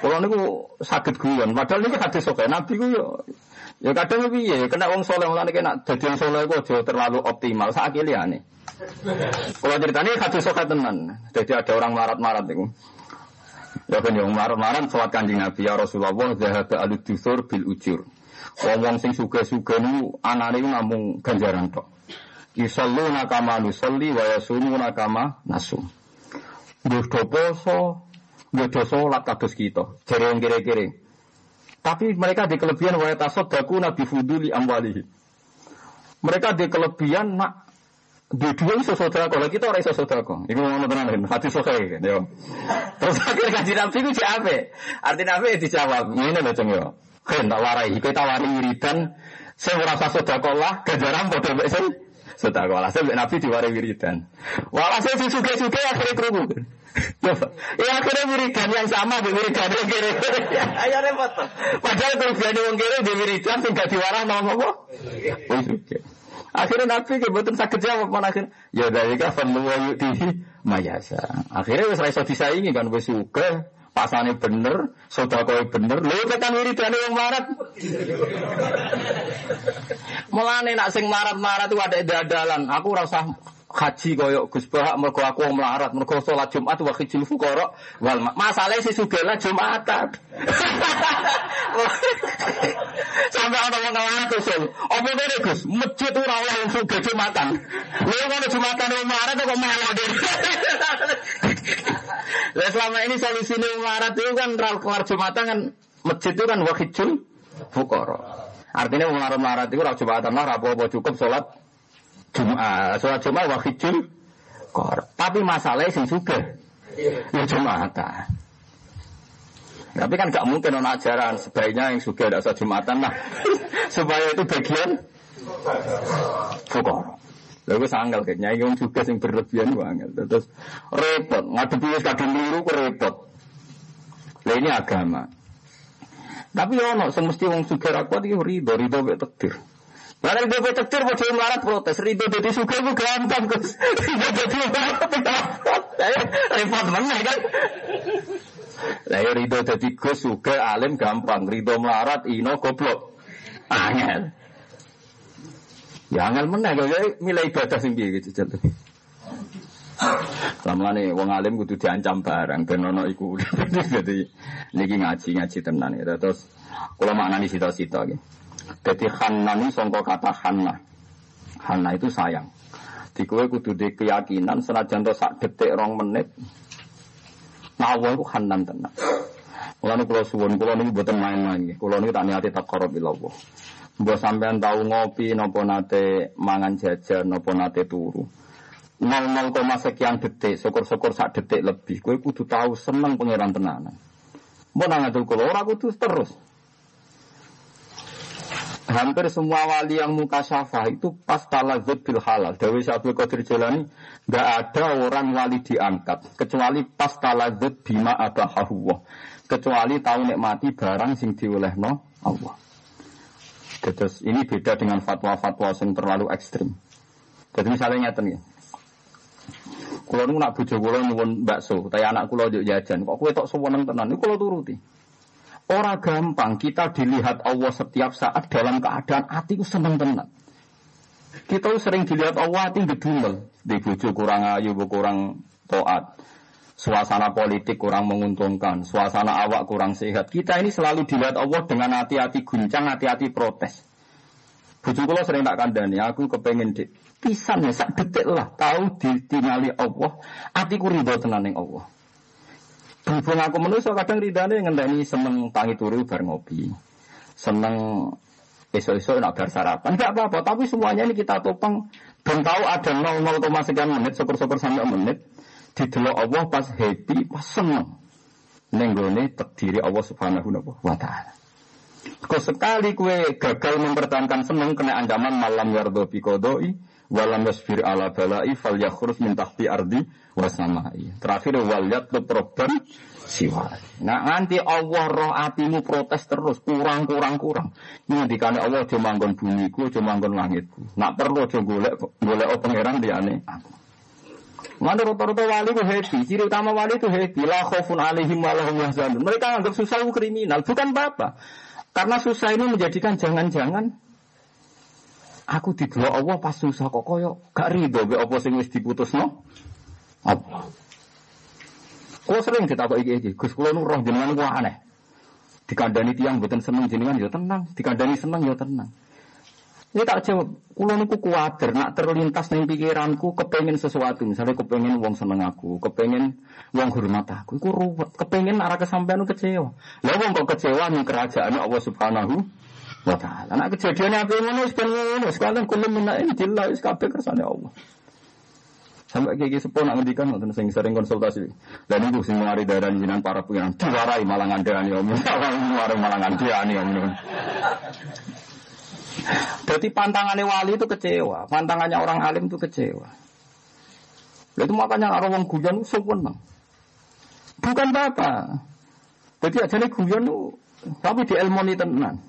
Kalau niku sakit guyon, padahal ini hadis soke. Nabi ku yo ya kadang lebih ya kena wong soleh mulane kena dadi wong soleh terlalu optimal. Sak liane. Kalau cerita ini hadis soke tenan. Jadi ada orang marat-marat niku. Ya kan yang marat-marat sholat kanjeng Nabi ya Rasulullah zahaba alud dusur bil ujur. Wong-wong sing suga-suga niku anane namung ganjaran tok. Yusallu nakama nusalli wa yasumu nakama nasum. Nggih do poso, nggih do salat kados kita. Jare wong kire-kire. Tapi mereka di kelebihan wa tasaddaku nabi fuduli amwalihi. Mereka di kelebihan nak dua-dua iso sodako, kalau kita orang iso sodako. Iku ngono tenan hati sokai yo. Terus akhirnya kaji nabi itu siapa? Arti nabi dijawab, ini lho ceng Kan tak warai, kita wari wiridan, saya merasa sodako lah, gajaran bodoh mbak sedekah. Walhasil Nabi diwari wiridan. Walhasil si suge-suge akhirnya kerungu. Ya akhirnya wiridan yang sama di wiridan yang kiri. Ayo repot. Padahal kerugian yang kiri di wiridan sehingga diwarah mau apa? Akhirnya Nabi kebetulan sakit jawab mana akhir. Ya dari kafan lu yuk mayasa. Akhirnya wis raiso disaingi kan wis suge pasane bener, sedekah bener. Lho ketan wiridane wong marat. Mulane nak sing marat-marat itu ada dadalan. Aku rasa haji koyok Gus Bahak mergo aku wong melarat. Mergo salat Jumat wa khijil fuqara wal masalah si sugela Jumatan. Sampai ana wong ngelarat usul apa ngene Gus? Masjid ora oleh wong sugih Jumatan. Lha ngono Jumatan wong melarat kok melo Lah selama ini solusi wong melarat itu kan keluar Jumatan kan masjid itu kan wa khijil fuqara. Artinya wong melarat itu ora Jumatan lah apa-apa cukup salat Jumat, sholat Jumat wahidul kor. Tapi masalahnya sing suka, ya Jumatan. Tapi kan gak mungkin ada ajaran sebaiknya yang suka ada sholat Jumatan lah. Supaya itu bagian fukor. Lalu sanggal kayaknya yang juga sing berlebihan banget. Terus repot, ngadepi kadang liru kok repot. Lah ini agama. Tapi ono semesti wong suka rakwat iki rido, rido mek takdir. Lalu gue takdir mau jadi melarat protes, rido jadi suka gue gampang Gus. Rido jadi melarat repot mana kan? Lah ya rido jadi gus suka alim gampang, rido melarat ino goblok. Angel. Ya angel mana ya milih ibadah sing piye gitu jatuh. nih, wong alim kudu diancam barang ben ono iku. Jadi niki ngaji-ngaji tenan ya. Terus kula maknani sita-sita gitu. Jadi Hanna ini songkok kata Hanna. Hanna itu sayang. Di kue kudu di keyakinan senajan to sak detik rong menit. Nah Allah itu Hanan tenang. Kalau kalau suwon, kalau ini buatan main-main. Kalau ini tak niati tak korup Allah. Mbok sampean tahu ngopi, nopo nate mangan jajan, nopo nate turu. 00, sekian detik, syukur-syukur sak detik lebih. Kue kudu tahu seneng pangeran tenanan. Nang ngatur kula ora kudu terus. Hampir semua wali yang muka syafah itu pas talazut bil halal. Dewi Syabul Qadir Jalani nggak ada orang wali diangkat kecuali pas talazut bima abahahuwah. Kecuali tahu nikmati barang sing diolehno Allah. Terus ini beda dengan fatwa-fatwa yang terlalu ekstrim. Jadi misalnya nyata nih. Kalau nak bojo kula nyuwun bakso, tapi anak kula yo jajan, kok kowe tok seneng tenan, niku kula turuti. Orang gampang kita dilihat Allah setiap saat dalam keadaan hati seneng tenan. Kita sering dilihat Allah hati gedumel, di bojo kurang ayu, kurang toat. Suasana politik kurang menguntungkan, suasana awak kurang sehat. Kita ini selalu dilihat Allah dengan hati-hati guncang, hati-hati protes. Bojo kula sering tak kandani, aku kepengen dik pisan ya sak detik lah tahu ditinggali Allah, atiku ridho tenan ning Allah. Berhubung aku manusia kadang ridane ngenteni seneng tangi turu bar ngopi. Seneng esok-esok nak bar sarapan. Enggak apa-apa, tapi semuanya ini kita topang dan tahu ada 00, sekian menit, syukur-syukur sampai menit. Didelok Allah pas happy, pas seneng. Nenggone terdiri Allah subhanahu wa ta'ala. Kau sekali kue gagal mempertahankan seneng kena ancaman malam yardo bikodoi walam yasfir ala balai fal yakhruf min tahti ardi wasamai. Terakhir wal yatlub robban siwa. Nah nanti Allah roh atimu protes terus kurang kurang kurang. Ini dikane Allah cuma manggon bumiku, cuma manggon langitku. Nak perlu aja golek golek pangeran diane aku. Mana rata-rata wali itu happy. Ciri utama wali itu happy. La khaufun alaihim wa lahum. Mereka anggap susah itu kriminal. Bukan apa. Karena susah ini menjadikan jangan-jangan Aku didelok Allah pas susah kok koyo gak rido be apa sing wis diputusno. Apa? Kulo sering ditakok iki iki, Gus kulo nu roh jenengan ku aneh. Dikandani tiang mboten seneng jenengan ya tenang, dikandani seneng ya tenang. Ini tak jawab, kulo niku kuwatir nak terlintas ning pikiranku kepengen sesuatu, misalnya kepengen wong seneng aku, kepengen wong hormat aku, iku ruwet, kepengen arah kesampaian kecewa. Lah wong kok kecewa ning kerajaan Allah Subhanahu wa taala. Nek kejadian apa ngono wis ben ngono, sekalian kulo menaik jelas wis kabeh kersane Allah. Sampai kayak gitu nak ngendikan ngoten sing sering konsultasi. Dan itu sing mari daerah jinan para pengiran diwarai malah ngandani om. Diwarai malah ngandani om. Berarti pantangannya wali itu kecewa, pantangannya orang alim itu kecewa. Itu makanya orang wong guyon sopan Bukan apa. Jadi aja nih guyon tapi di ilmu tenan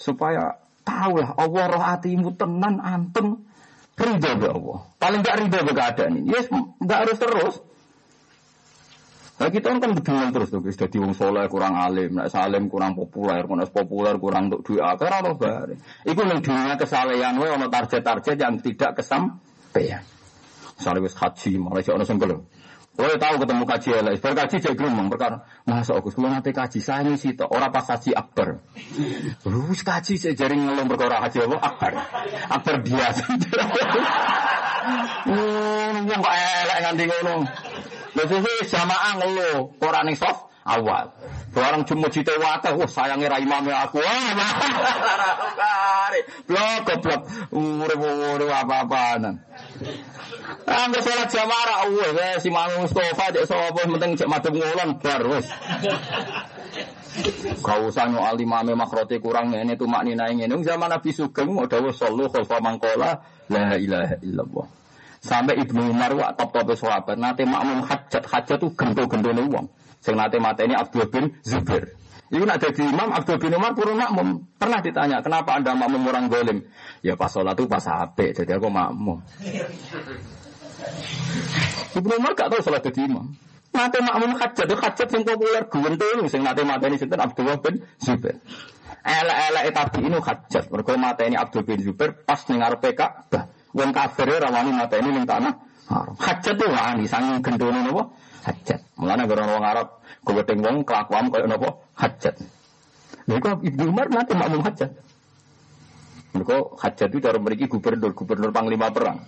supaya tahu lah Allah roh hatimu tenan antem ridho be Allah. Paling gak ridho be keadaan ini. Yes, gak harus terus. Nah kita kan betul terus tuh, jadi wong soleh kurang alim, nak salim kurang populer, kurang populer kurang untuk duit akar apa bare. Iku neng dunia kesalehan, we ono target-target yang tidak kesampaian. Misalnya wis haji, malah si ono senggel. Kalau tahu ketemu kaji elek, berkaji jadi gremeng perkara. Masa aku sebelum nanti kaji saya ini sih, orang pas kaji akbar. Lu kaji saya jaring ngelom perkara haji apa akbar. Akbar biasa. Hmm, yang kok elek nganti ngono. Biasanya jamaah ngeluh, orang nih soft awal. Barang cuma cita wata, wah sayangnya rai mame aku. Blok, blok, urip-urip apa-apaan. Angger sholat jamaah wes ya si Mang Mustofa cek sapa penting cek madhep ngulon bar wis. Kau usah nyoal imame makrote kurang ini tuh maknina ini. Zaman Nabi Sugeng mau dawuh sallu khalfa mangkola la ilaha illallah. Sampai Ibnu Umar wa top top sahabat nate makmum hajat hajat tuh gento-gentone wong. Sing mata ini Abdul bin Zubair. Ibu nak jadi imam Abdul bin Umar purun makmum. Pernah ditanya, kenapa anda makmum orang dolim? Ya pas sholat itu pas ape, jadi aku makmum. Ibnu Umar gak tahu sholat jadi imam. Nate makmum hajat, itu hajat yang populer ini, sing nate mata ini sinten Abdul bin Zubair. Elek-elek tapi ini hajat. Mereka mata ini Abdul bin Zubair pas nengar PK. Bah, wong kafir rawani mata ini ning tanah. Hajat tuh wani, sanging gendone nopo hajat. Mulane gara wong Arab Keweting wong kelakuan kaya napa? Hajat. Mereka Ibnu Umar nanti makmum hajat. Mereka hajat itu cara memiliki gubernur, gubernur panglima perang.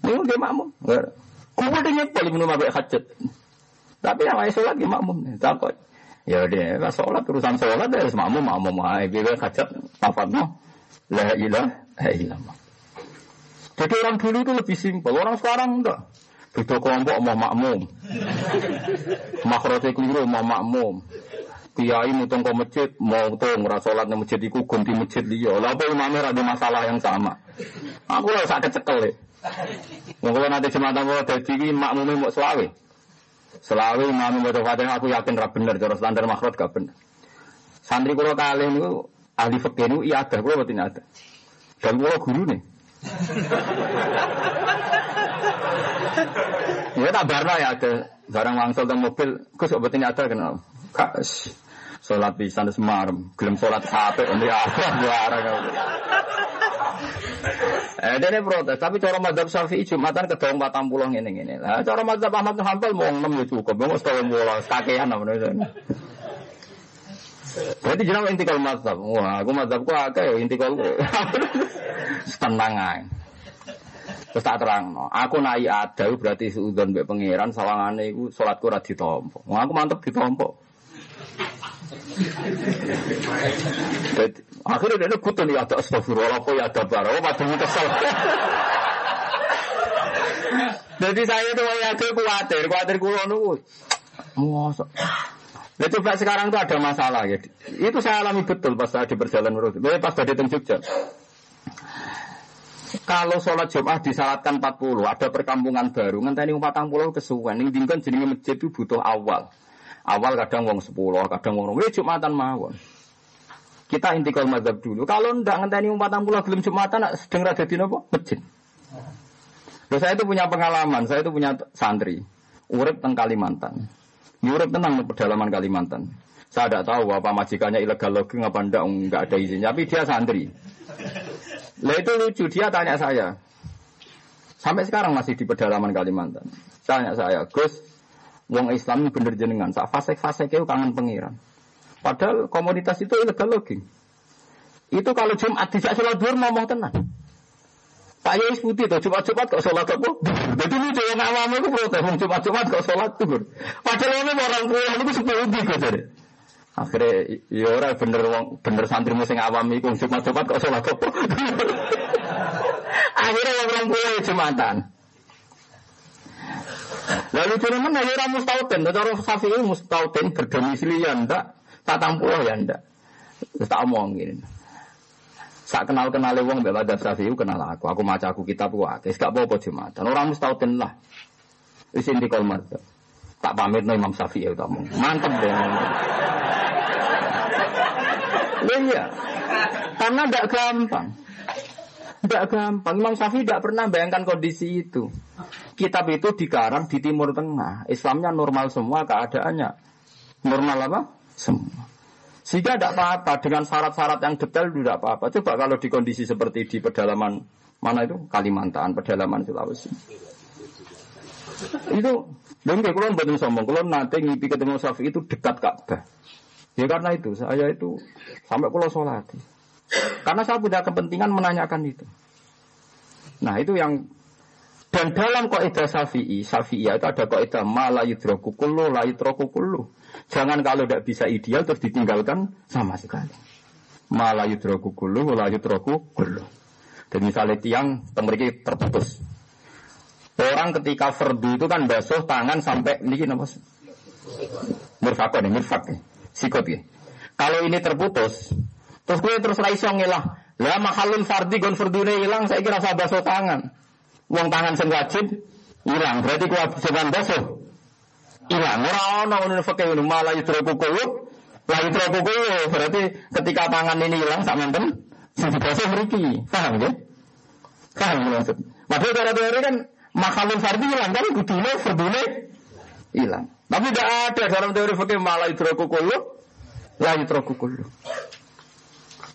Ini dia makmum. Kumpul dengan paling Ibnu Umar hajat. Tapi yang lain sholat dia makmum. Takut. Ya dia lah sholat urusan sholat dia harus makmum makmum. Ayo dia hajat apa no? La ilaha illallah. Jadi orang dulu itu lebih simpel. Orang sekarang enggak. Beda kelompok mau makmum. Makrote keliru mau makmum. kiai mutung ke masjid, mau tuh ngerasa sholat di masjid iku ganti masjid liya. Lah apa imamnya ada masalah yang sama. Aku lah sakit cekel ya. Mungkin nanti jemaah mau jadi makmumnya mau selawe. Selawe imam mau fatihah aku yakin ra bener cara standar makhraj gak bener. Santri kula kalih niku ahli fikih niku iya ada kula mboten ada. Dan kula guru nih. Ya tak barno ya ada barang wangsul teng mobil, Gus kok mboten ada. Kas. Salat pisan semarem, gelem salat sate ndi arep barang. Eh dene protes, tapi cara madzhab Syafi'i Jumatan kedong 40 ngene ngene. Lah cara madzhab Ahmad bin Hanbal mau 6 ya cukup, mau 70 kakean apa Berarti jeneng intikal madzhab. Wah, aku madzhabku akeh ya intikal. Tenang ae. Terus tak terang, no. aku naik ada berarti suudon mbek pangeran sawangane iku salatku ora ditampa. Wah, aku mantep ditampa. Akhirnya dia kutu nih ada astagfirullah apa ya ada barang, oh padahal kesel. Jadi saya tuh ya khawatir, khawatir kulo nunggu. Masa. Nah, coba sekarang tuh ada masalah ya. Itu saya alami betul pas saya di perjalanan menurut. Pas tadi di Jogja. Kalau sholat Jumat disyaratkan 40, ada perkampungan baru, ngenteni 40 kesuwen. Ini dingkan jadi masjid itu butuh awal. Awal kadang wong 10, kadang wong 20, Jumatan mawon. Kita intikal mazhab dulu. Kalau ndak ngenteni 40 belum Jumatan sedang rada di nopo? Masjid. Loh, saya itu punya pengalaman, saya itu punya santri. Urip teng Kalimantan. Urip tenang pedalaman Kalimantan. Saya tidak tahu apa majikannya ilegal logging apa enggak, enggak ada izin. Tapi dia santri. Lah itu lucu, dia tanya saya. Sampai sekarang masih di pedalaman Kalimantan. Tanya saya, Gus, Wong Islam ini bener jenengan. Sak fasek-fasek itu kangen pengiran. Padahal komunitas itu ilegal logging. Itu kalau Jumat tidak sholat duhur ngomong tenang. Pak Yai putih tuh Jumat-Jumat kok sholat apa? Jadi lucu yang awam itu protes. Jumat-Jumat kok sholat duhur. Padahal ini orang tua itu sepuluh kok jadi. Akhirnya ya orang bener bener santri musim awam itu Jumat-Jumat kok sholat apa? Akhirnya orang tua Jumatan. Lalu cuma mana ya orang mustautin, cara Syafi'i mustautin berdomisili ya ndak, tak tampuh ya ndak. Tak omong gini. Sak kenal kenal wong mbek Madzhab Syafi'i kenal aku. Aku maca aku kitab ku akeh. Gak apa-apa. Orang mustautin lah. Wis intikal madzhab. Tak pamit no Imam Syafi'i tak omong. Mantep deh. Iya. Karena tidak gampang. Tidak gampang. Imam Syafi'i tidak pernah bayangkan kondisi itu. Kitab itu dikarang di Timur Tengah. Islamnya normal semua keadaannya. Normal apa? Semua. Sehingga tidak apa-apa. Dengan syarat-syarat yang detail tidak apa-apa. Coba kalau di kondisi seperti di pedalaman mana itu? Kalimantan, pedalaman Sulawesi. Itu, dan kayak betul sombong. Kulon nanti ngipi ketemu Syafi'i itu dekat Ka'bah. Ya karena itu, saya itu sampai pulau sholat. Karena saya punya kepentingan menanyakan itu. Nah itu yang dan dalam kaidah Syafi'i, Syafi'i itu ada kaidah mala yudroku kullu, la yudroku kullu. Jangan kalau tidak bisa ideal terus ditinggalkan sama sekali. Mala yudroku kullu, la yudroku kullu. Dan misalnya tiang temeriki terputus. Orang ketika fardu itu kan basuh tangan sampai ini apa? Mirfakon, mirfak, sikot ya. Kalau ini terputus, Terus gue terus raiso ngilah. Lah mahalun fardi gon fardune hilang, saya kira saya basuh tangan. Uang tangan sing wajib hilang. Berarti kewajiban basuh hilang. Ora ono ngono fakih ngono malah yutraku kulo. Lah yutraku kulo berarti ketika tangan ini hilang sak menten sing dibasuh mriki. Paham ya? Paham maksud. Padahal cara teori kan mahalun fardi hilang kan kudune fardune hilang. Tapi tidak ada dalam teori fakih malah yutraku kulo. La yutraku kulo.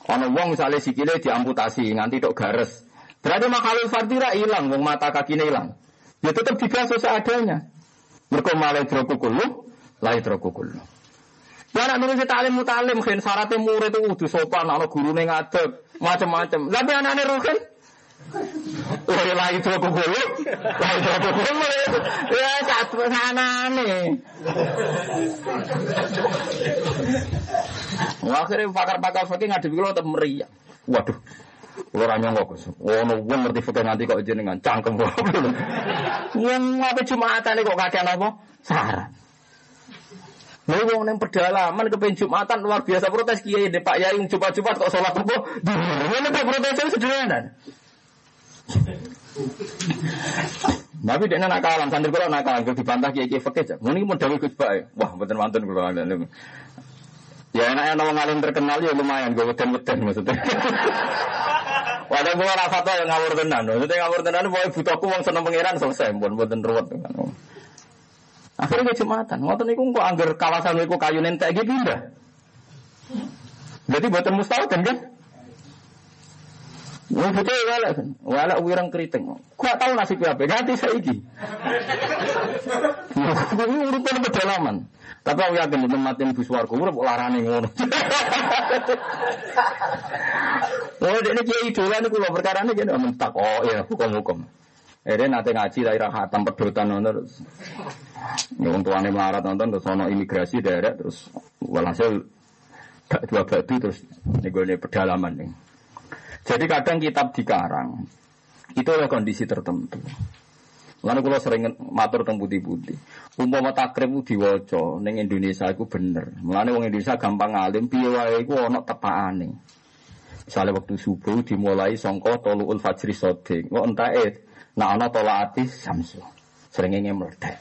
Ono wong misalnya sikile diamputasi nganti tok gares. Berarti makalul fardira hilang, wong mata kakinya hilang. Ya tetap dibasuh seadanya. Mereka malah droku kulu, lah droku kulu. Ya anak nulis talim mutalim, kan syaratnya murid itu udah sopan, anak guru ngadep, macam-macam. Tapi anaknya rukin, Wah, lagi droku kulu, lagi droku kulu. Ya satu sana nih. Akhirnya pakar-pakar fakir ngadepi kalau tetap meriah. Waduh, ora nyangka Gus. Ono wong ngerti fikih nanti kok jenengan cangkem kok. Wong apa Jumatan kok kakean apa? Sarah. Mau wong nang pedalaman kepen Jumatan luar biasa protes kiai de Pak Yai Jumat-Jumat kok sholat apa? Ngene kok protes sederhana. Tapi dia nakalan, santri kula nakalan, kalau dibantah kiai kiai fakir, muni mau dawuh Gus. Wah, mboten wonten kula Ya enaknya nama ngalim terkenal ya lumayan, gue weden-weden maksudnya. Wadah gue rasa tuh yang ngawur tenan, maksudnya ngawur tenan, mau butuhku uang seneng pangeran selesai, pun buatan ruwet. Akhirnya gue jumatan, ngotot niku kok angger kawasan niku kayu nentek gitu pindah. Jadi buatan mustahil kan kan? Wah betul wala kan, wala wirang keriting. Gua tahu nasib apa, saya iki. Ini urutan pedalaman. Tapi aku yakin itu matiin buswarku, urip larane ngono. Oh, ini kiai idola niku lho perkara ini kene mentak. Oh iya, hukum-hukum. Eh nanti ngaji daerah hatam pedotan nonton terus. Wong tuane melarat nonton terus ono imigrasi daerah terus walhasil dua batu terus nih pedalaman nih. Jadi kadang kitab dikarang itu oleh kondisi tertentu. Lalu kalau sering matur tentang putih-putih. Umpama takrib diwaca ning Indonesia itu bener. Mulane wong Indonesia gampang alim piye wae iku ana tepakane. Misalnya waktu subuh dimulai songko toluul fajri sodik. Kok entae nak ana tolaati samsu. Sering meledak.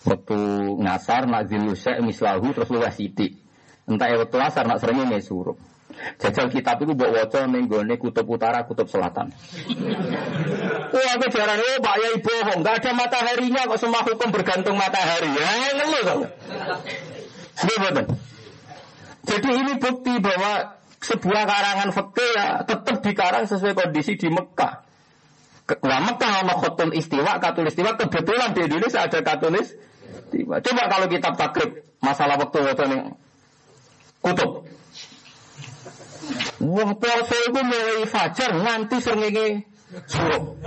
Waktu ngasar nak zilusek mislahu terus luwes sithik. Entah waktu asar nak sering surup. Jajal kitab itu buat waca ning kutub utara, kutub selatan. Wah, aku jarang oh Pak Yai bohong, nggak ada mataharinya kok semua hukum bergantung matahari. Ya, ngeluh kok. Iya Jadi ini bukti bahwa sebuah karangan fakir ya tetap dikarang sesuai kondisi di Mekah. Wah Mekah sama khotul istiwa, katul istiwa kebetulan di Indonesia ada katulis istiwa. Coba kalau kitab takrib masalah waktu waktu ini kutub. Wong poso iku mulai fajar nganti srengenge surup.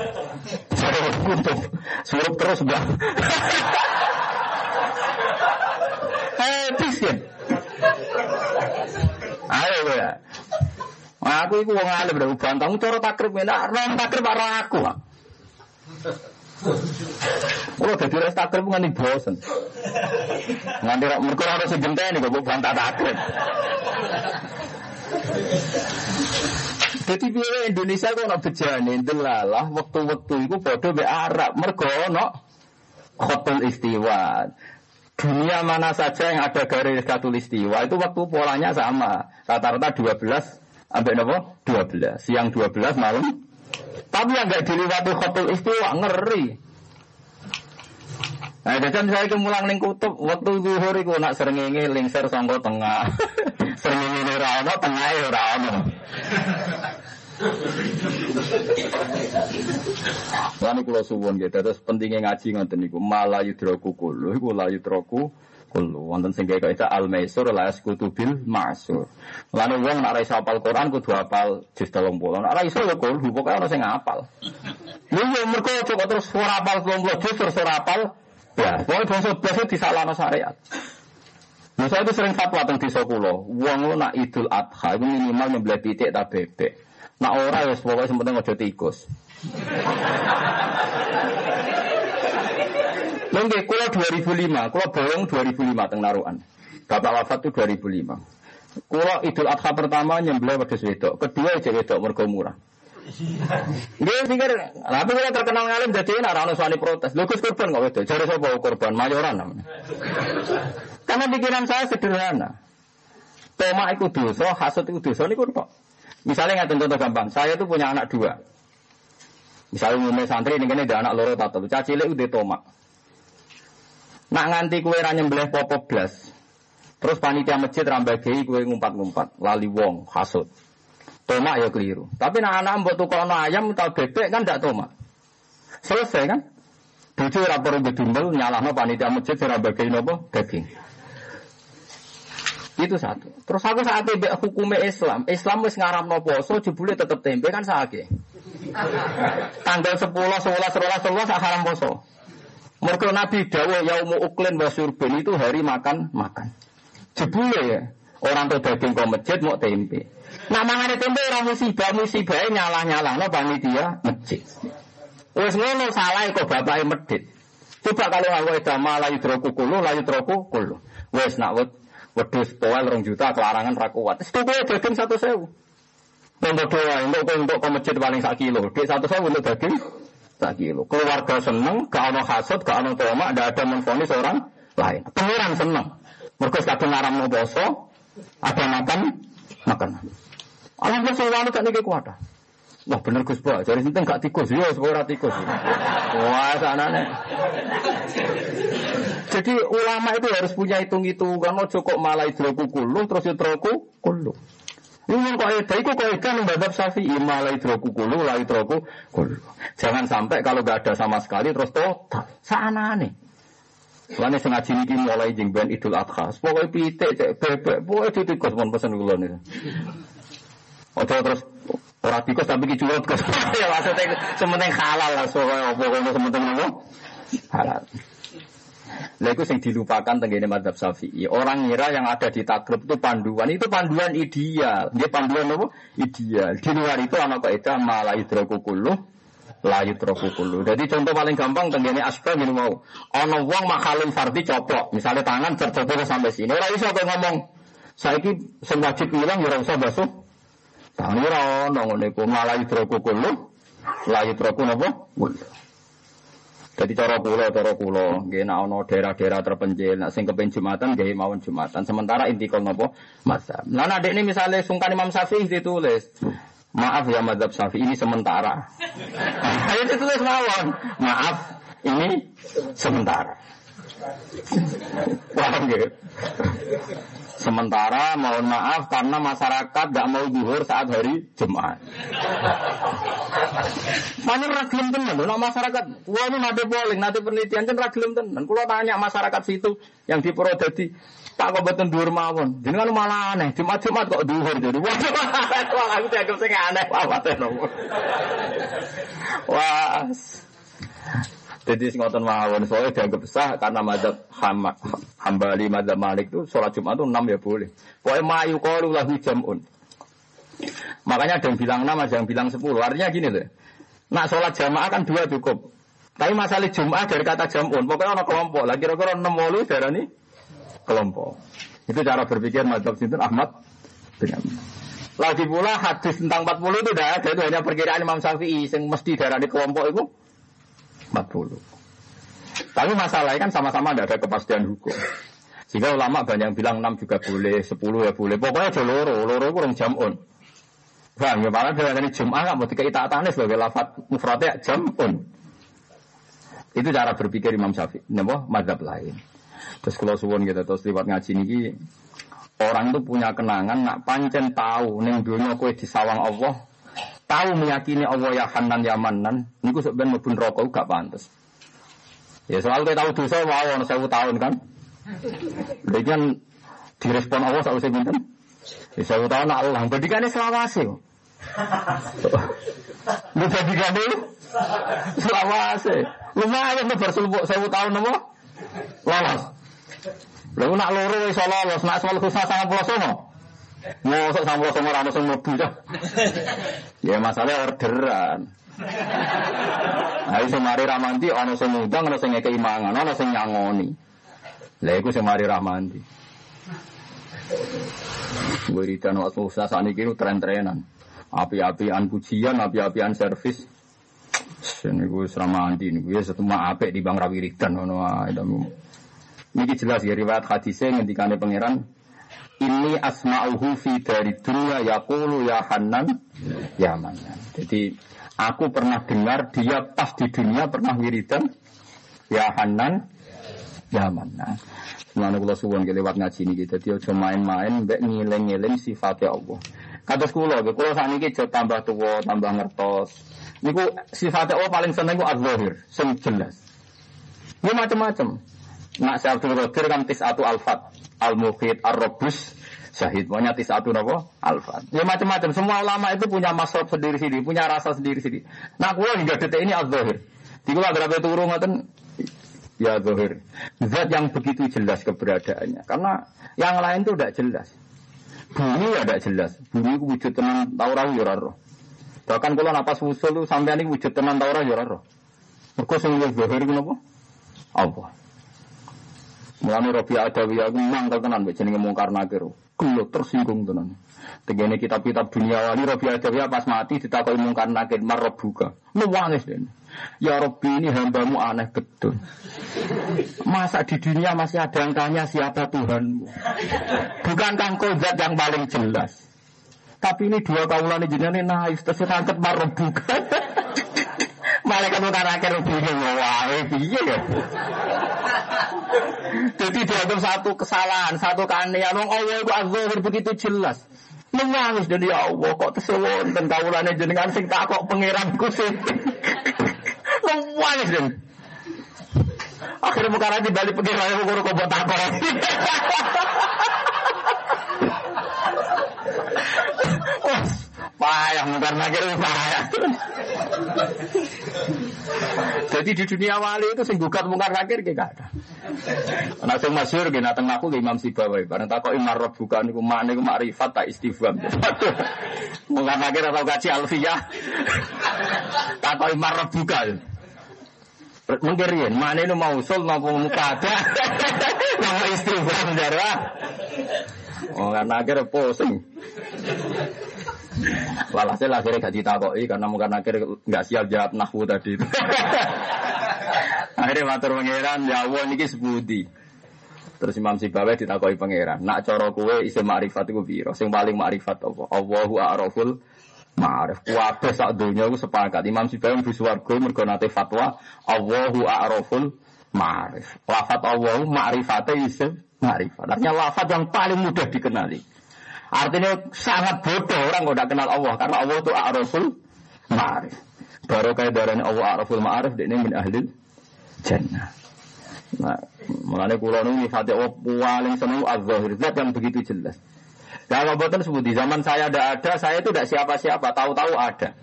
Surup kutub. Surup terus, Mbak. Habis ya. Ayo ya. Aku iku wong alim lho bantangmu cara takrib enak, ron takrib karo aku. Kalau dadi res takrib nganti bosen. Nganti mergo ora sing genteni kok bantah takrib. Jadi biaya Indonesia kok nak bejane delalah waktu-waktu itu bodoh be Arab mergo no hotel istiwa. Dunia mana saja yang ada garis istiwa itu waktu polanya sama. Rata-rata 12 sampai nopo 12. Siang 12 malam. Tapi yang nggak dilewati hotel istiwa ngeri. Nah, jadi saya itu mulang ning kutub waktu zuhur iku nak srengenge lingser sangka tengah. srengenge ora ono, tengahe ora ono. Lan kula suwun nggih terus pentingnya ngaji ngoten niku kulo iku kulo wonten sing kaya al maisur la bil ma'sur. Lan wong nek iso hafal Quran kudu hafal juz 30. Nek iso ya kulo pokoke ana sing. Lha yo mergo kok terus ora hafal 30 juz terus ora Ya, pokoknya bangsa blas disalahno syariat. Nah, saya itu sering fatwa tentang desa kulo. Wong lo nak idul adha itu minimal nyembelih pitik tak bebek. Nak ora ya pokoknya sementing ojo tikus. Mungkin kulo 2005, kulo bohong 2005 teng naruhan. Bapak wafat itu 2005. Kulo idul adha pertama nyembelih wedhus wedok, kedua aja wedok mergo murah. Dia pikir, tapi kita terkenal ngalim jadi nak rano suami protes. Lu korban kok itu, cari siapa korban mayoran namanya. Karena pikiran saya sederhana. Toma itu dosa, hasut itu dosa ini kok. Misalnya nggak contoh gampang, saya tuh punya anak dua. Misalnya umumnya santri ini ada anak loro tato, caci udah toma. Nak nganti kue nyembelih popok blas. Terus panitia masjid rambagei kue ngumpat-ngumpat, lali wong, hasut. Tomak ya keliru. Tapi nak anak mbok tukono ayam atau bebek kan tidak tomak. Selesai kan? Bojo ora perlu bedumel nyalahno panitia masjid ora bagi nopo daging. Itu satu. Terus aku saat hukumnya Islam, Islam wis ngaramno poso jebule tetep tempe kan sakit. Tanggal 10, 11, 12, 11 haram poso. Mergo Nabi dawuh yaumu uklin wa itu hari makan makan. Jebule ya, orang tuh daging kok masjid mau tempe. Nah mangane tempe ora musibah musibah nyalah nyalah no panitia masjid. Wes ngono salah kok bapake medit. Coba kalau aku edah malah yudroku kulu, la yudroku kulu. Wes nak wedus poel rong juta kelarangan ra kuat. Wis daging satu sewu. Untuk doa, untuk untuk ke masjid paling sak kilo. Duit satu sewu untuk daging sak kilo. Keluarga seneng, gak ono hasud, gak ono tomak, gak ada menfonis orang lain. Pengiran seneng. Mereka kadang ngaram mau boso, ada makan, makan. Alhamdulillah saya wanita ini kuat. Wah bener Gus Pak, jadi sinten gak tikus, yo sepura tikus. Wah sana nih. Jadi ulama itu harus punya hitung-hitungan, ojo kok malah hidroku kulu, terus hidroku kulu. Ini ada, itu yang babab syafi'i, malah hidroku kulu, lah hidroku kulu. Jangan sampai kalau gak ada sama sekali, terus total. Sana nih. Soalnya sengaja ini mulai jengben idul adha. Pokoknya pitik, cek bebek, pokoknya tikus, mohon pesan gue nih. Ojo terus Ora tikus tapi ki curut kok. ya maksudnya sementing halal lah kono sementing apa? Halal. Lah itu yang dilupakan tenggene madzhab Syafi'i. Orang ngira yang ada di takrib itu panduan, itu panduan ideal. Dia panduan apa? Ideal. Di luar itu ana kaidah malah idroku kullu la yudroku kullu. Jadi contoh paling gampang tenggene asbab ini mau. Ana wong makhalun fardi coplok, misalnya tangan tercoplok sampai sini. Ora iso ngomong saiki sing wajib ngilang ya usah basuh Tangan ora ono ngene iku malah. Jadi cara kula, cara kula, nggih nek ana daerah-daerah terpencil, nek sing kepen Jumatan nggih mawon Jumatan. Sementara inti kol napa? Mazhab. Lah nek ini misalnya sungkan Imam Syafi'i ditulis, Maaf ya madhab Syafi'i ini sementara. Ayo ditulis mawon. Maaf, ini sementara. Paham gitu? Sementara mohon maaf karena masyarakat gak mau duhur saat hari Jumat. Mana ragilem tenan, nah masyarakat, wah ini nanti polling, nanti penelitian kan ragilem tenan. Kalau tanya masyarakat situ yang di Purwodadi, Pak kok betul duhur mawon, kan malah aneh, Jumat Jumat kok duhur jadi. Wah, wah aku dianggap sing aneh, apa Wah, jadi ngotot mawon soalnya dianggap sah karena madzhab hambali madzhab malik itu sholat jumat itu enam ya boleh. Pokoknya mayu kalu lahu jamun. Makanya ada yang bilang enam, ada yang bilang sepuluh. Artinya gini loh. Nak sholat jamaah kan dua cukup. Tapi masalah jumat dari kata jamun. Pokoknya orang kelompok. Lagi kira-kira enam wolu darah ini kelompok. Itu cara berpikir madzhab sinten Ahmad bin Lagi pula hadis tentang 40 itu tidak ada, itu hanya perkiraan Imam Syafi'i yang mesti darah di kelompok itu 40. Tapi masalahnya kan sama-sama tidak ada kepastian hukum. Sehingga ulama banyak yang bilang 6 juga boleh, 10 ya boleh. Pokoknya ada loro, loro kurang jamun. Bang, ya malah dari Jum'ah nggak mau dikai taatane sebagai lafat mufradnya jamun. Itu cara berpikir Imam Syafi'i. Napa? Madhab lain. Terus kalau suwon gitu, terus lewat ngaji ini, orang itu punya kenangan, nak pancen tahu, neng dunia kue di sawang Allah, tahu meyakini Allah ya Hanan ya Manan, niku sebenarnya mlebu rokok gak pantas. Ya soal kita tahu dosa wow ono sewu tahun kan. Lha kan direspon Allah sak usih pinten? Ya sewu tahun Allah, bandingane selawase. Lu bandingane selawase. Lumayan tuh bersuluk sewu tahun nopo? Lolos. Lalu nak loro wis lolos, nak soal khusus 99. Sampo sama ora ono sing mlebu Ya masalah orderan. Ayo sing mari ramanti ana sing ngundang ana sing ngekeki mangan, ana sing nyangoni. Lah iku sing mari ramanti. Wiridan waktu usaha saat ini tren-trenan. Api-apian pujian, api-apian servis. Ini gue seramanti, ini gue setuma apik di bang rawiridan. Ini jelas ya riwayat hadisnya ngendikane pangeran ini asma'uhu fi dari dunia yaqulu ya Hanan ya Manan. Jadi aku pernah dengar dia pas di dunia pernah wiridan ya Hanan ya Manan. Semuanya kalau suwon lewat ngaji ini kita dia cuma main-main mbak ngiling-ngiling sifatnya Allah. Kata sekolah, kalau saat ini kita tambah tua, tambah ngertos. Niku sifatnya Allah paling seneng ku az-zahir, sing jelas. Ini macam-macam. Nak saya Abdul Qadir kan tis atu alfat al-mukhid, ar-robus, syahid. Pokoknya satu nopo alfa. Ya macam-macam. Semua ulama itu punya masrob sendiri sendiri, punya rasa sendiri sendiri. Nah, kula hingga detik ini az-zahir. Di kula berapa turun ngoten ya zahir. Zat yang begitu jelas keberadaannya. Karena yang lain itu tidak jelas. Bumi ya tidak jelas. Bumi itu wujud tenang taurah ya roh. Bahkan kalau napas usul sampai ini wujud tenang taurah ya roh. Mereka sing zahir itu napa? Allah. Mulane Rabi Adawiyah aku mangkel tenan mbek jenenge mungkar nakir. Gelut tersinggung tenan. Tegene kitab-kitab dunia wali Rabi Adawiyah pas mati ditakoki mungkar nakir marrobuka. Nuwangis den. Ya Rabbi ini hambamu aneh betul. Masa di dunia masih ada yang tanya siapa Tuhanmu? Bukankah kau zat yang paling jelas? Tapi ini dua kaulan jenenge naif terus angkat marrobuka. Malaikat mungkar nakir bingung wae piye ya. Jadi dianggap satu kesalahan, satu keanehan. Wong Allah itu azhar begitu jelas. Menangis dan ya Allah kok tesewon dan kaulane jenengan sing takok pangeranku sing. Menangis dan Akhirnya muka lagi balik pengiran yang ukur kok takok. Payah mungkar nakir payah. Jadi di dunia wali itu sing gugat mungkar nakir gak ada. Nah sing masyhur nggih nateng aku nggih Imam Sibawi. Bareng takoki marrab bukan niku makne makrifat tak istifham. Mungkar nakir atau kaji alfiyah. Takoki marrab bukan. Mungkin riyen, mana itu mausul napa mukada. Nama istifham darah. Oh, karena akhirnya pusing. Walhasil akhirnya gak ditakoi karena mungkin akhirnya nggak siap jawab nahwu tadi itu. akhirnya matur pangeran, ya Allah ini sebudi. Terus Imam Sibawi ditakoi pangeran, nak coro kue isi ma'rifat itu biro. Sing paling ma'rifat apa? Allahu a'raful ma'rif. Kuwabe sak dunia itu sepakat. Imam Sibawi mbi swarga mergo nate fatwa Allahu a'raful ma'rif. Lafat Allahu ma'rifate isim ma'rifat. Artinya lafat yang paling mudah dikenali. Artinya sangat bodoh orang kalau tidak kenal Allah karena Allah itu a'raful ma'rif. Baru kayak darahnya Allah a'raful ma'rif ini min ahli jannah. Nah, mulanya kulo ini fatih Allah paling seneng az-zahir zat yang begitu jelas. Kalau buatan sebut di zaman saya ada ada, saya itu tidak siapa-siapa, tahu-tahu ada.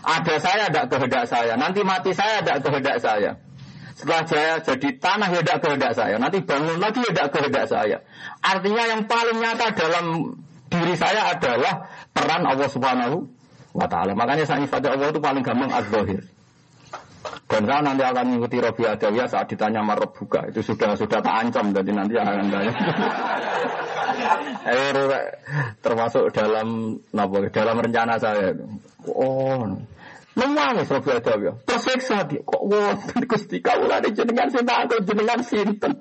Ada saya tidak kehendak saya, nanti mati saya tidak kehendak saya. Setelah saya jadi tanah ya tidak kehendak saya, nanti bangun lagi ya tidak kehendak saya. Artinya yang paling nyata dalam diri saya adalah peran Allah Subhanahu wa taala. Makanya saya ibadah Allah itu paling gampang az-zahir. Dan saya nanti akan mengikuti Robi Adawiyah saat ditanya marab buka. Itu sudah sudah tak ancam, jadi nanti akan tanya. eh, termasuk dalam napa, dalam rencana saya. Oh, Nangis Robi Adawiyah. Tersiksa dia. Kok wonten Gusti kawulane jenengan sing tak jenengan sinten.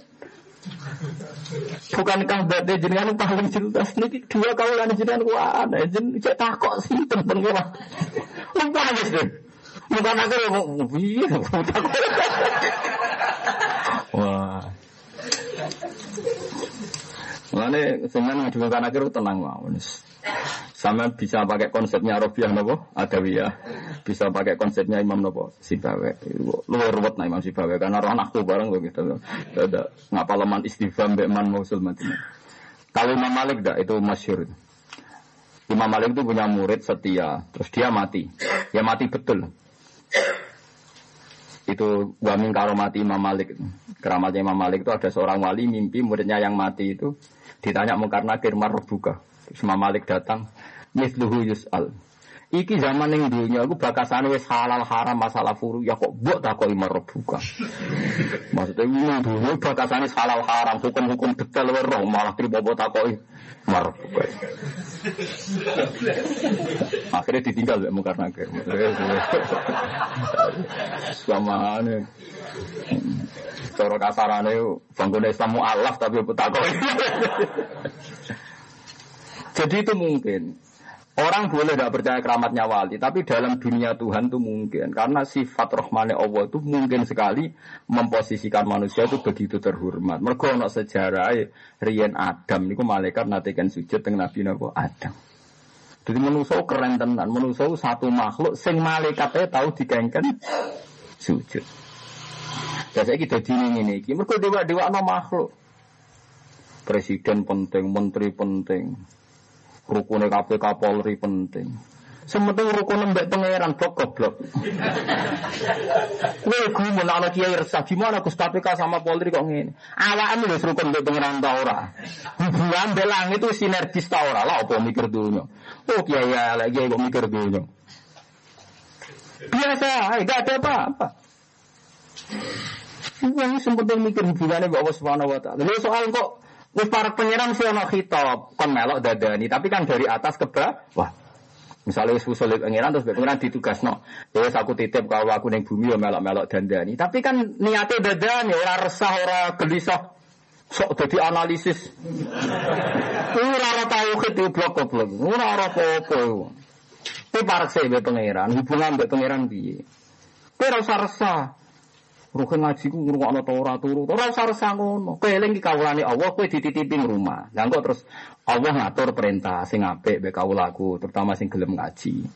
Bukankah berarti jenengan paling jelas niki dua kaulan jenengan kuat, jen cek takok sinten pengira. Nangis deh. Bukan aku piye Wah. Mulane semen ngadukan akhir tenang mawon. Sama bisa pakai konsepnya Robiah nopo Adawiyah. Bisa pakai konsepnya Imam nopo Sibawe. Luar ruwet nah Imam Sibawe karena roh aku bareng begitu. Ada ngapa leman istifham be man mausul Madinah. Kalau Imam Malik dah itu masyhur. Imam Malik itu punya murid setia, terus dia mati. Ya mati betul itu wamin karomati Imam Malik. Keramatnya Imam Malik itu ada seorang wali mimpi muridnya yang mati itu ditanya mungkar nakir marbuka terus Imam Malik datang misluhu yus'al Iki zaman yang dunia aku bakasan wes halal haram masalah furu ya kok buat tak kau marbuka. Maksudnya ini dunia bakasan halal haram hukum-hukum detail roh malah tak kau marbuka. Akhirnya ditinggal ya mungkar nakir. Sama ane. Cara kasarane bangun Islam mu'alaf tapi petakoi. Jadi itu mungkin. Orang boleh tidak percaya keramatnya wali, tapi dalam dunia Tuhan itu mungkin. Karena sifat rohmane Allah itu mungkin sekali memposisikan manusia itu begitu terhormat. Mereka ada sejarah Rian Adam, itu malaikat natikan sujud dengan Nabi Nabi Adam. Jadi manusia keren tenan, manusia satu makhluk, sing malaikatnya tahu dikengken sujud. Biasanya kita dini ini, mereka dewa-dewa makhluk. Presiden penting, menteri penting, Rukunnya KPK Polri penting. Sementing rukun mbak pangeran blok goblok. Kowe gumun ana kiai resah gimana Gus KPK sama Polri kok ngene. Awakmu wis rukun mbak pangeran ta ora. Hubungan belang itu sinergis ta ora lah apa mikir dulu. Oh kiai ya lagi kok mikir dulu. Biasa, enggak ada apa-apa. Sing penting mikir hubungannya Allah Subhanahu wa taala. Lha soal kok wis para pangeran sih ana khitab kon melok dadani, tapi kan dari atas ke bawah. Misalnya wis usul pangeran terus pangeran ditugasno. Ya wis aku titip kalau aku ning bumi ya melok-melok dandani. Tapi kan niate dadani ora resah ora gelisah. Sok dadi analisis. Ora ora tauhid itu blok-blok. Ora ora apa-apa. Tapi parak sih pangeran, hubungan mbek pangeran piye? Kowe ora resah. Rukun ngaji ku ngrungokno ta ora turu. Ora usah resah ngono. Kowe eling ki kawulane Allah kowe dititipi rumah. Lah kok terus Allah ngatur perintah sing apik mbek kawulaku, terutama sing gelem ngaji.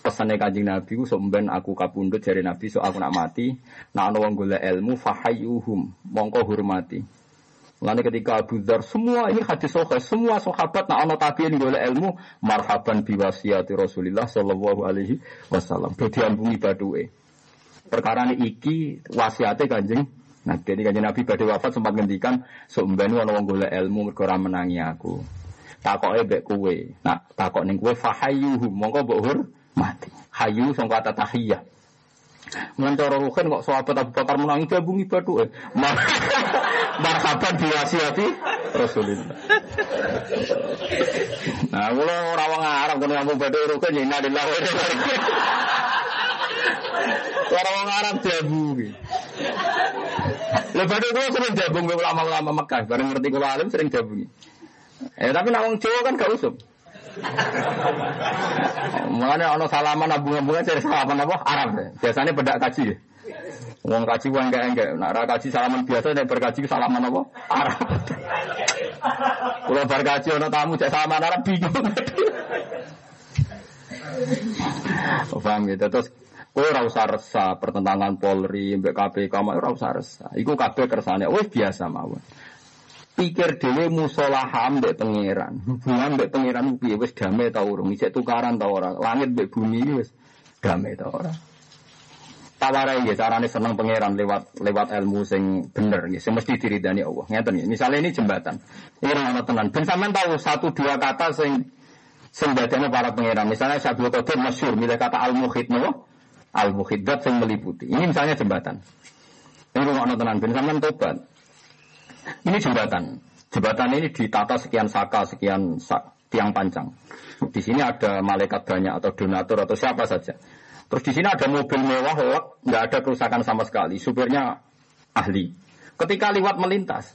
Pesane Kanjeng Nabi ku sok ben aku kapundhut jare Nabi sok aku nak mati, nak ana wong golek ilmu fahayyuhum, mongko hormati. Lalu ketika Abu Dhar, semua ini hadis soheh, semua sahabat nak ana tabiin golek ilmu, marhaban biwasiyati Rasulillah sallallahu alaihi wasallam. Dadi ambungi baduke perkara ini iki wasiatnya kanjeng Nah, jadi kanjeng Nabi pada wafat sempat ngendikan, seumbani ana wong golek ilmu mergo menangi aku. Takoke mbek kowe. Nah, takok ning kowe fahayyuhum, mongko mbok mati. Hayu sing kata tahiyah. Mun cara ruhin kok sahabat Abu Bakar menangi gabungi batu eh. Marhaban diwasiati Rasulullah. Nah, kula ora wong Arab kono ngomong batu ruhin ya innalillahi wa Suara orang Arab jabungi. Lepas itu sering jabung dengan ulama-ulama Mekah. Bareng ngerti kalau alim sering jabungi. Eh tapi orang Jawa kan gak usum. Mulanya ono salaman abung-abungan saya salaman apa Arab. Biasanya bedak kaji. Wong kaji wong enggak enggak. Nak kaji salaman biasa dan berkaji salaman apa Arab. Kalau berkaji ono tamu cek salaman Arab bingung. Paham gitu. Terus Kowe ora usah resah pertentangan Polri mbek KPK ora usah resah. Iku kabeh kersane wis biasa mawon. Pikir dhewe musolaha mbek pangeran. Hubungan mbek pangeran piye wis damai ta urung? Isih tukaran ta ora? Langit mbek bumi wis damai ta ora? Tawarai ya carane seneng pangeran lewat lewat ilmu sing bener ya sing mesti diridani Allah. Ngeten ya. Misalnya ini jembatan. Ini ora tenan. Ben sampean tahu satu dua kata sing sing para pangeran. Misalnya Syabul Qadir masyhur milih kata al-mukhid napa? Al muhiddat yang meliputi. Ini misalnya jembatan. Ini rumah tenan bin sampean tobat. Ini jembatan. Jembatan ini ditata sekian saka, sekian sak, tiang panjang. Di sini ada malaikat banyak atau donatur atau siapa saja. Terus di sini ada mobil mewah, lek, nggak ada kerusakan sama sekali. Supirnya ahli. Ketika lewat melintas,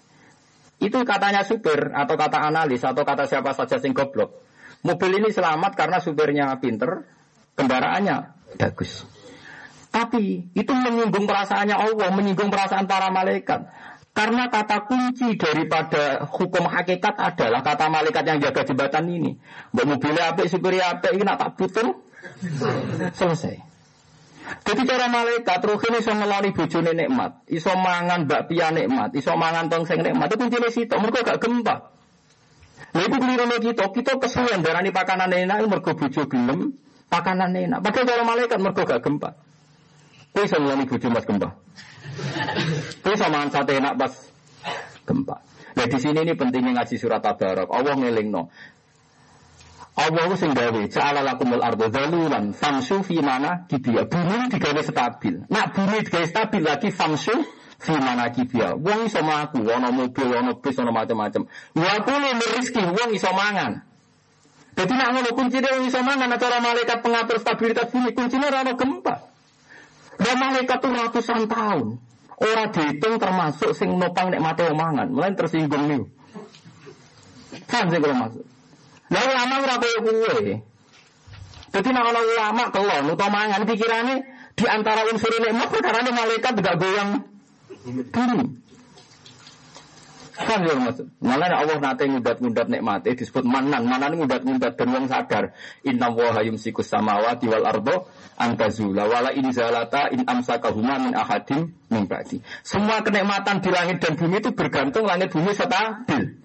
itu katanya supir atau kata analis atau kata siapa saja sing goblok. Mobil ini selamat karena supirnya pinter, kendaraannya bagus. Tapi itu menyinggung perasaannya Allah, menyinggung perasaan para malaikat. Karena kata kunci daripada hukum hakikat adalah kata malaikat yang jaga jembatan ini. Mbak mobilnya apa, supirnya apa, ini tak butuh. Selesai. Jadi cara malaikat roh ini iso ngeloni bojone nikmat, iso mangan bakpia nikmat, iso mangan tongseng nikmat. Itu kuncine situ, mereka gak gempa. Nah itu keliru kita, kita kesuwen darani pakanan enak, mergo bojo gelem, pakanan enak. Padahal cara malaikat mergo gak gempa. Kowe iso ngelani bojo Mas Gempa. Kowe sama sate enak pas gempa. Nah di sini ini pentingnya ngaji surat Tabarak. Allah ngelingno. Allah sing gawe ja'ala lakumul ardo zalulan famsu fi mana kibiya. Bumi digawe stabil. Nak bumi digawe stabil lagi famsu fi mana kibiya. Wong iso mlaku, ana mobil, ana bis, ana macam-macam. Wa kulo rezeki wong iso mangan. Jadi nak ngono kuncine wong iso mangan cara malaikat pengatur stabilitas bumi kuncine ora gempa. Dan malaikat itu ratusan tahun. Orang dihitung termasuk sing nopang nek mati omangan. Mulai tersinggung nih. Kan sih kalau masuk. Lah ulama ora koyo. Jadi nak ana ulama kelon utawa mangan pikirane di antara unsur nikmat perkara malaikat tidak goyang bumi. Kan ya maksud. Malah Allah nate ngudat-ngudat nikmate disebut manan. Manan ngudat-ngudat dan wong sadar. Inna wa yumsikus samawati wal ardo antazula wala in zalata in amsakahuma min ahadim min ba'di. Semua kenikmatan di langit dan bumi itu bergantung langit bumi stabil.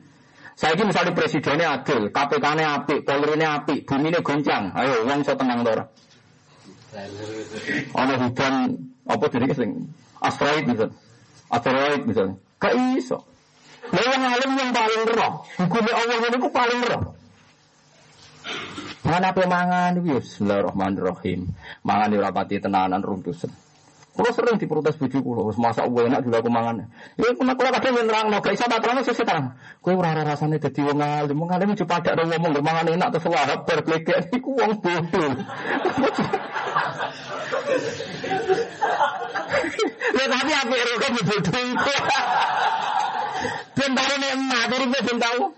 Saya ini misalnya presidennya adil, KPK-nya api, Polri-nya api, bumi ini goncang. Ayo, uang so tenang dora. Ono hujan apa jadi kesing asteroid bisa, asteroid bisa. Gak iso. Nah yang alim yang paling roh, hukumnya Allah itu paling roh. Mana pe mangan Bismillahirrahmanirrahim. Mangan di rapati tenanan runtusan. Kalau sering diprotes bojo kula, wis masak gue enak dulu aku mangan. Ya kena kula kadang yang nerang, gak tak terang sesuk terang. Kowe ora rasane dadi wong alim, wong alim cuma ada ngomong mangan enak terus wahab berklegek iku wong bodoh. Ya tapi apik rokok bodoh iku. Ben tau nek emak, uripe ben tau.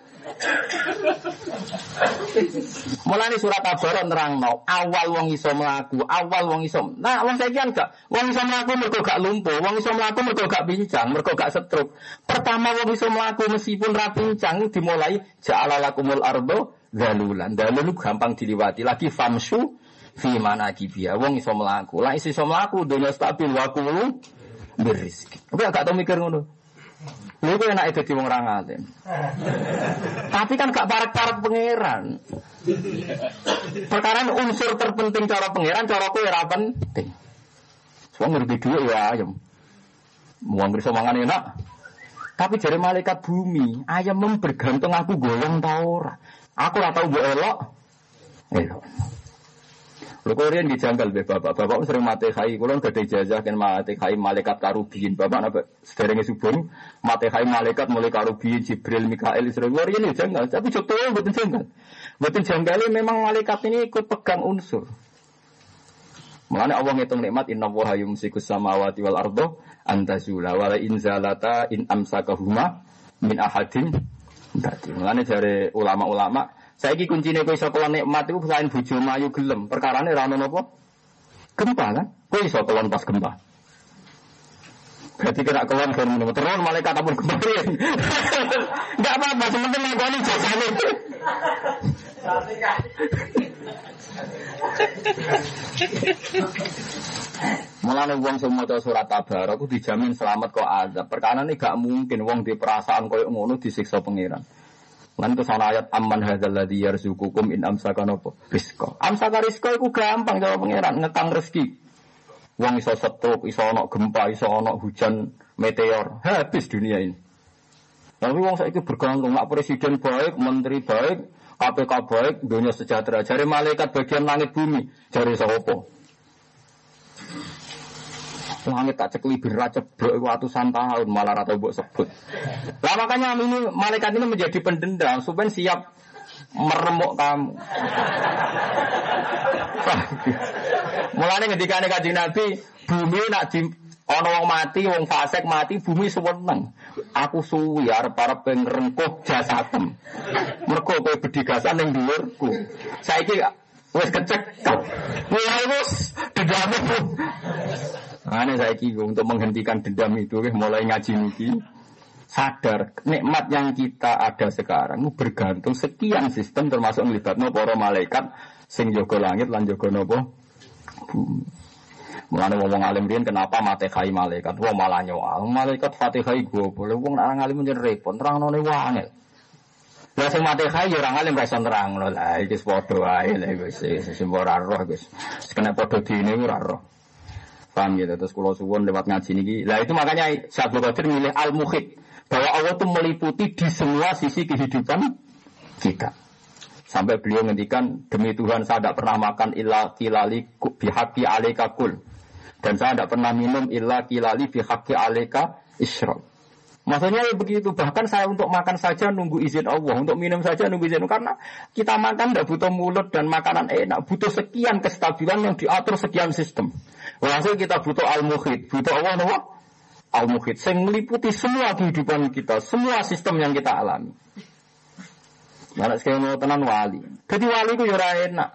Mulane surat Tabar nerangno, awal wong iso mlaku, awal wong iso. Nah, wong kan gak, wong iso mlaku mergo gak lumpuh, wong iso mlaku mergo gak pincang, mergo gak stroke. Pertama wong iso mlaku meskipun ra pincang dimulai ja'ala lakumul ardo dalulan. Dalul gampang diliwati. Lagi famsu fi mana kibia. Wong iso mlaku. Lah iso mlaku dunia stabil wa kulu berizki. Tapi gak tau mikir ngono. Lha iku enak dadi wong ra. Tapi kan gak parek-parek pangeran. Perkara unsur terpenting cara pangeran, cara kowe ora penting. Wong ngerti dhuwit ya ayam. Wong bisa mangan enak. Tapi jari malaikat bumi, ayam bergantung aku goyang ta ora. Aku ora tau mbok elok. Elok. Lho kok riyen dijanggal be bapak. Bapak sering mate khai, kula gak ada ijazah kan mate khai malaikat karubiyin. Bapak napa sederenge subuh mate khai malaikat mulai karubiyin Jibril Mikael Israil. Kula riyen janggal, tapi contoh mboten janggal. Mboten janggal memang malaikat ini ikut pegang unsur. Mulane Allah ngitung nikmat inna wa yumsikus samawati wal ardo antazula wa la in amsakahuma min ahadin. Dadi mulane jare ulama-ulama Saiki kuncine kowe iso kelon nikmat iku selain bojo mayu gelem. Perkarane ra ono napa? Gempa kan? Kowe iso kelon pas gempa. Berarti kena kelon kan menurut terus malaikat ampun kemarin. Enggak apa-apa, sementing ngakoni jasane. Mulane wong sing maca surat Tabar aku dijamin selamat kok azab. Perkara ini gak mungkin wong di perasaan koyo ngono disiksa pangeran. Lan itu sana ayat aman hadzal ladzi yarzuqukum in amsaka napa rizqa. Amsaka rizqa iku gampang jawab pangeran ngekang rezeki. Wong iso setruk, iso ana gempa, iso ana hujan meteor, habis dunia ini. Tapi wong saiki bergantung nak presiden baik, menteri baik, KPK baik, dunia sejahtera. Jari malaikat bagian langit bumi, jari sapa? Langit tak cekli berat ceblok ratusan tahun malah rata buat sebut. Lah makanya ini malaikat ini menjadi pendendam supaya siap meremuk kamu. Mulane ketika nih kaji Nabi, bumi nak di ono wong mati, wong fasik mati, bumi seneng. Aku suwi arep arep ben rengkuh jasadem. Mergo kowe bedigasan ning dhuwurku. Saiki wis kecek. Mulai wis dendam. Ane saya untuk menghentikan dendam itu, mulai ngaji niki sadar nikmat yang kita ada sekarang bergantung sekian sistem termasuk melibatno para malaikat sing jaga langit lan jaga napa bumi. Mulane wong alim riyen kenapa mate kai malaikat? Wong malah nyoal. Malaikat Fatihah gue boleh wong nang alim menjen repot nerangno ne wangel. Lah sing mate kai ya ora alim ra iso nerangno. Lah iki padha wae lha wis sing ora roh wis. Padha dine ora. Paham ya, terus kalau suwon lewat ngaji niki. Lah itu makanya Syekh Qadir milih al-muhid bahwa Allah itu meliputi di semua sisi kehidupan kita. Sampai beliau ngendikan demi Tuhan saya tidak pernah makan illa kilali bihaki aleka kul. Dan saya tidak pernah minum illa kilali bihaki aleka isyrok. Maksudnya ya begitu. Bahkan saya untuk makan saja nunggu izin Allah. Untuk minum saja nunggu izin Allah. Karena kita makan tidak butuh mulut dan makanan enak. Butuh sekian kestabilan yang diatur sekian sistem. Walhasil kita butuh al-muhid. Butuh Allah nopo? Al-muhid. Yang meliputi semua kehidupan kita. Semua sistem yang kita alami. Mana sekali mau tenan wali. Jadi wali itu ya enak.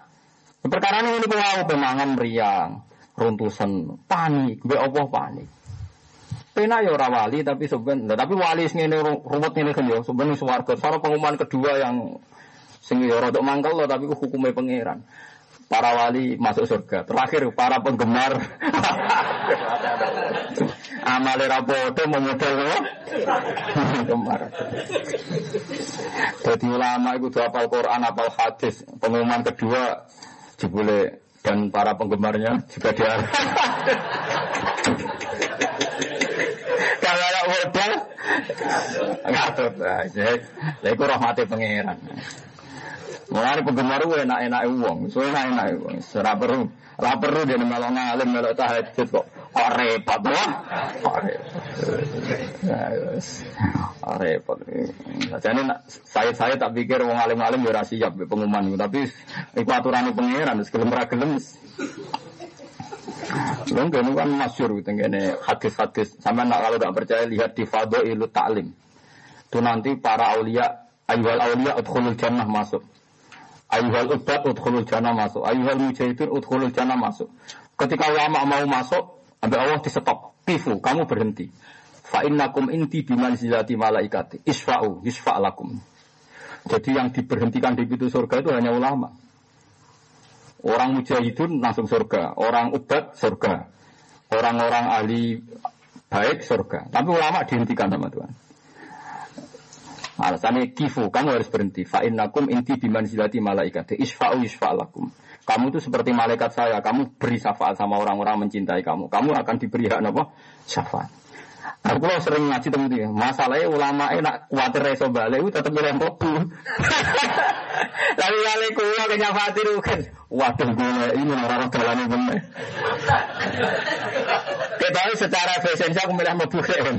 Perkara ini ini kau pemangan meriang. Runtusan. Panik. Be Allah panik. Pena ya ora wali tapi sebenarnya tapi wali sing ngene ruwet ngene kan ya sebenarnya swarga. Soal pengumuman kedua yang sing ya rada mangkel loh tapi hukumnya pangeran. Para wali masuk surga. Terakhir para penggemar amale rapodo memodel penggemar. Jadi ulama itu hafal Quran, hafal hadis. Pengumuman kedua jebule dan para penggemarnya juga dia ada modal ngatur aja. Lah iku rahmate pangeran. Mulai penggemar gue enak-enak uang, so enak-enak uang. Serap perlu, ora perlu dia melok ngalim melok tahajud kok. Kok repot lah. Kok repot. Kok repot. Jadi saya saya tak pikir wong alim-alim ya ora siap pengumuman tapi iku aturan pangeran gelem ra gelem. Lho kan masyhur gitu ngene hadis-hadis. Sampai nak kalau gak percaya lihat di Fadailut Ta'lim. Itu nanti para aulia ayyuhal aulia udkhulul jannah masuk. Ayuhal ubat udkhulul jannah masuk. Ayuhal mujahidin udkhulul jannah masuk. Ketika ulama mau masuk, ambil Allah di stop. Tifu, kamu berhenti. Fa innakum inti bimanzilati malaikati. Isfa'u, isfa'lakum. Jadi yang diberhentikan di pintu surga itu hanya ulama. Orang mujahidin langsung surga. Orang ubat surga. Orang-orang ahli baik surga. Tapi ulama dihentikan sama Tuhan. Alasannya kifu, kamu harus berhenti. Fa'in nakum inti biman zilati malaikat. Isfa'u isfa'lakum. Kamu itu seperti malaikat saya. Kamu beri syafaat sama orang-orang mencintai kamu. Kamu akan diberi hak apa? Syafaat. Aku kalau sering ngaji temen dia, masalahnya ulama nak khawatir reso balik, tetap milih kopi. Tapi kali kulo kenya khawatir kan, waduh gue ini orang jalan ini bener. Kita secara fashion aku milih mau bukan.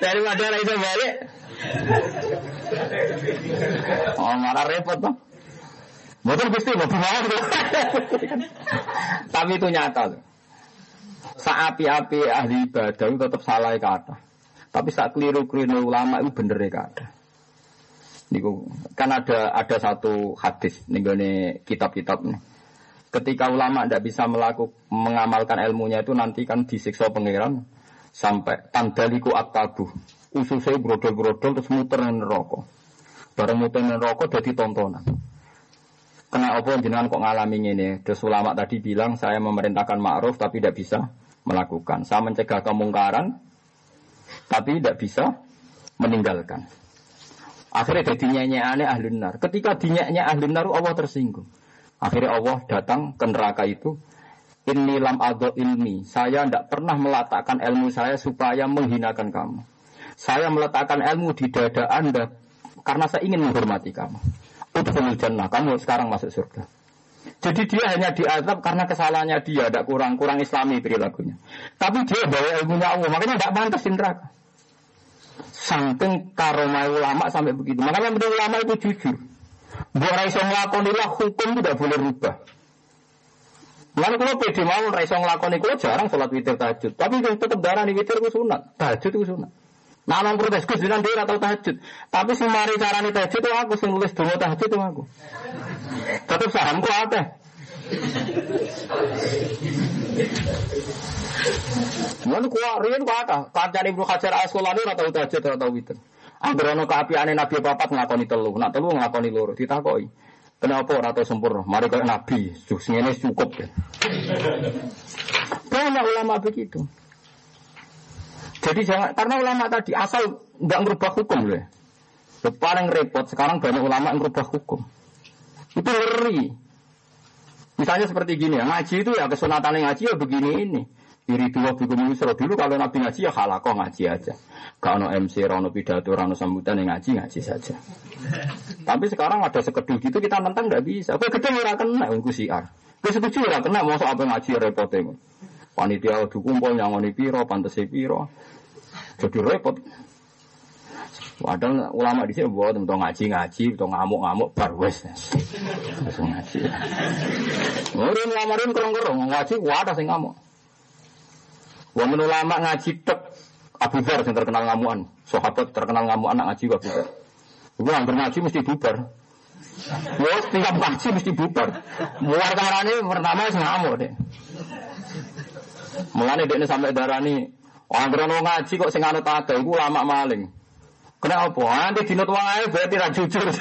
Daripada reso balik. Oh marah repot bang. Betul gusti, betul Tapi itu nyata tuh. Saapi-api ahli ibadah itu tetap salah kata. Tapi saat keliru-keliru ulama itu bener ya kata. Niku kan ada ada satu hadis nih kitab-kitab nih. Ketika ulama tidak bisa melakukan mengamalkan ilmunya itu nanti kan disiksa pangeran sampai tandaliku akabu. Ususnya brodol-brodol terus muter neraka. Bareng muter jadi tontonan. Kena apa jenengan kok ngalami ini? Terus ulama tadi bilang saya memerintahkan ma'ruf tapi tidak bisa melakukan. Saya mencegah kemungkaran, tapi tidak bisa meninggalkan. Akhirnya jadi nyanyi ahli nar. Ketika dinyanyi ahli nar, Allah tersinggung. Akhirnya Allah datang ke neraka itu. Ini lam ado ilmi. Saya tidak pernah meletakkan ilmu saya supaya menghinakan kamu. Saya meletakkan ilmu di dada anda karena saya ingin menghormati kamu. Udhulul jannah. Kamu sekarang masuk surga. Jadi dia hanya diazab karena kesalahannya dia, tidak kurang kurang Islami perilakunya. Tapi dia bawa ilmunya Allah, makanya tidak pantas di neraka. Saking karomai ulama sampai begitu. Makanya menurut ulama itu jujur. Buat raiso ngelakonilah hukum tidak boleh rubah. Lalu kalau pede mau raiso ngelakoni, kalau jarang sholat witir tahajud. Tapi tetap darah nih witir itu sunat. Tahajud itu sunat. Nah, nang protes Gus bilang dia atau tahajud. Tapi si mari carane tahajud itu aku sing nulis donga tahajud itu aku. Tetap sahamku apa? Mana kuat, rian kuat apa? Kancane Ibnu Hajar Asqalani ora tau tahajud ora tau witir. Anggere ana kaapiane Nabi papat nglakoni telu, nak telu nglakoni loro ditakoki. Kenapa ora tau sempurna? Mari kaya Nabi, sing ini cukup ya. Banyak ulama begitu. Jadi jangan karena ulama tadi asal nggak merubah hukum loh. Ya. Paling repot sekarang banyak ulama yang merubah hukum. Itu ngeri. Misalnya seperti gini ya, ngaji itu ya kesunatan ngaji ya begini ini. Iri dua bikum yusro dulu kalau nabi ngaji ya halako ngaji aja. Kalau MC, rano pidato, rano sambutan yang ngaji ngaji saja. Tapi sekarang ada sekedul gitu kita nentang nggak bisa. Kau gede ora kena aku siar. Kau setuju ora kena mau apa ngaji repotnya. Panitia kumpul nyangoni piro, pantas piro. Jadi repot. Padahal ulama di sini buat untuk ngaji-ngaji, untuk ngamuk-ngamuk, barwes. Langsung ngaji. Murin lamarin kerong-kerong, ngaji, wadah sing ngamuk. Wah ulama ngaji tek, Abu Dhar yang terkenal ngamuan. Sahabat terkenal ngamuan anak ngaji Abu Dhar. Hampir ngaji mesti bubar. Wah, tinggal ngaji mesti bubar. Muar karane pertama sing ngamuk deh. Mulane dekne sampai darani, orang berono ngaji kok sing anut ada iku lama maling. Kenapa? Nanti dinut wae berarti ra jujur.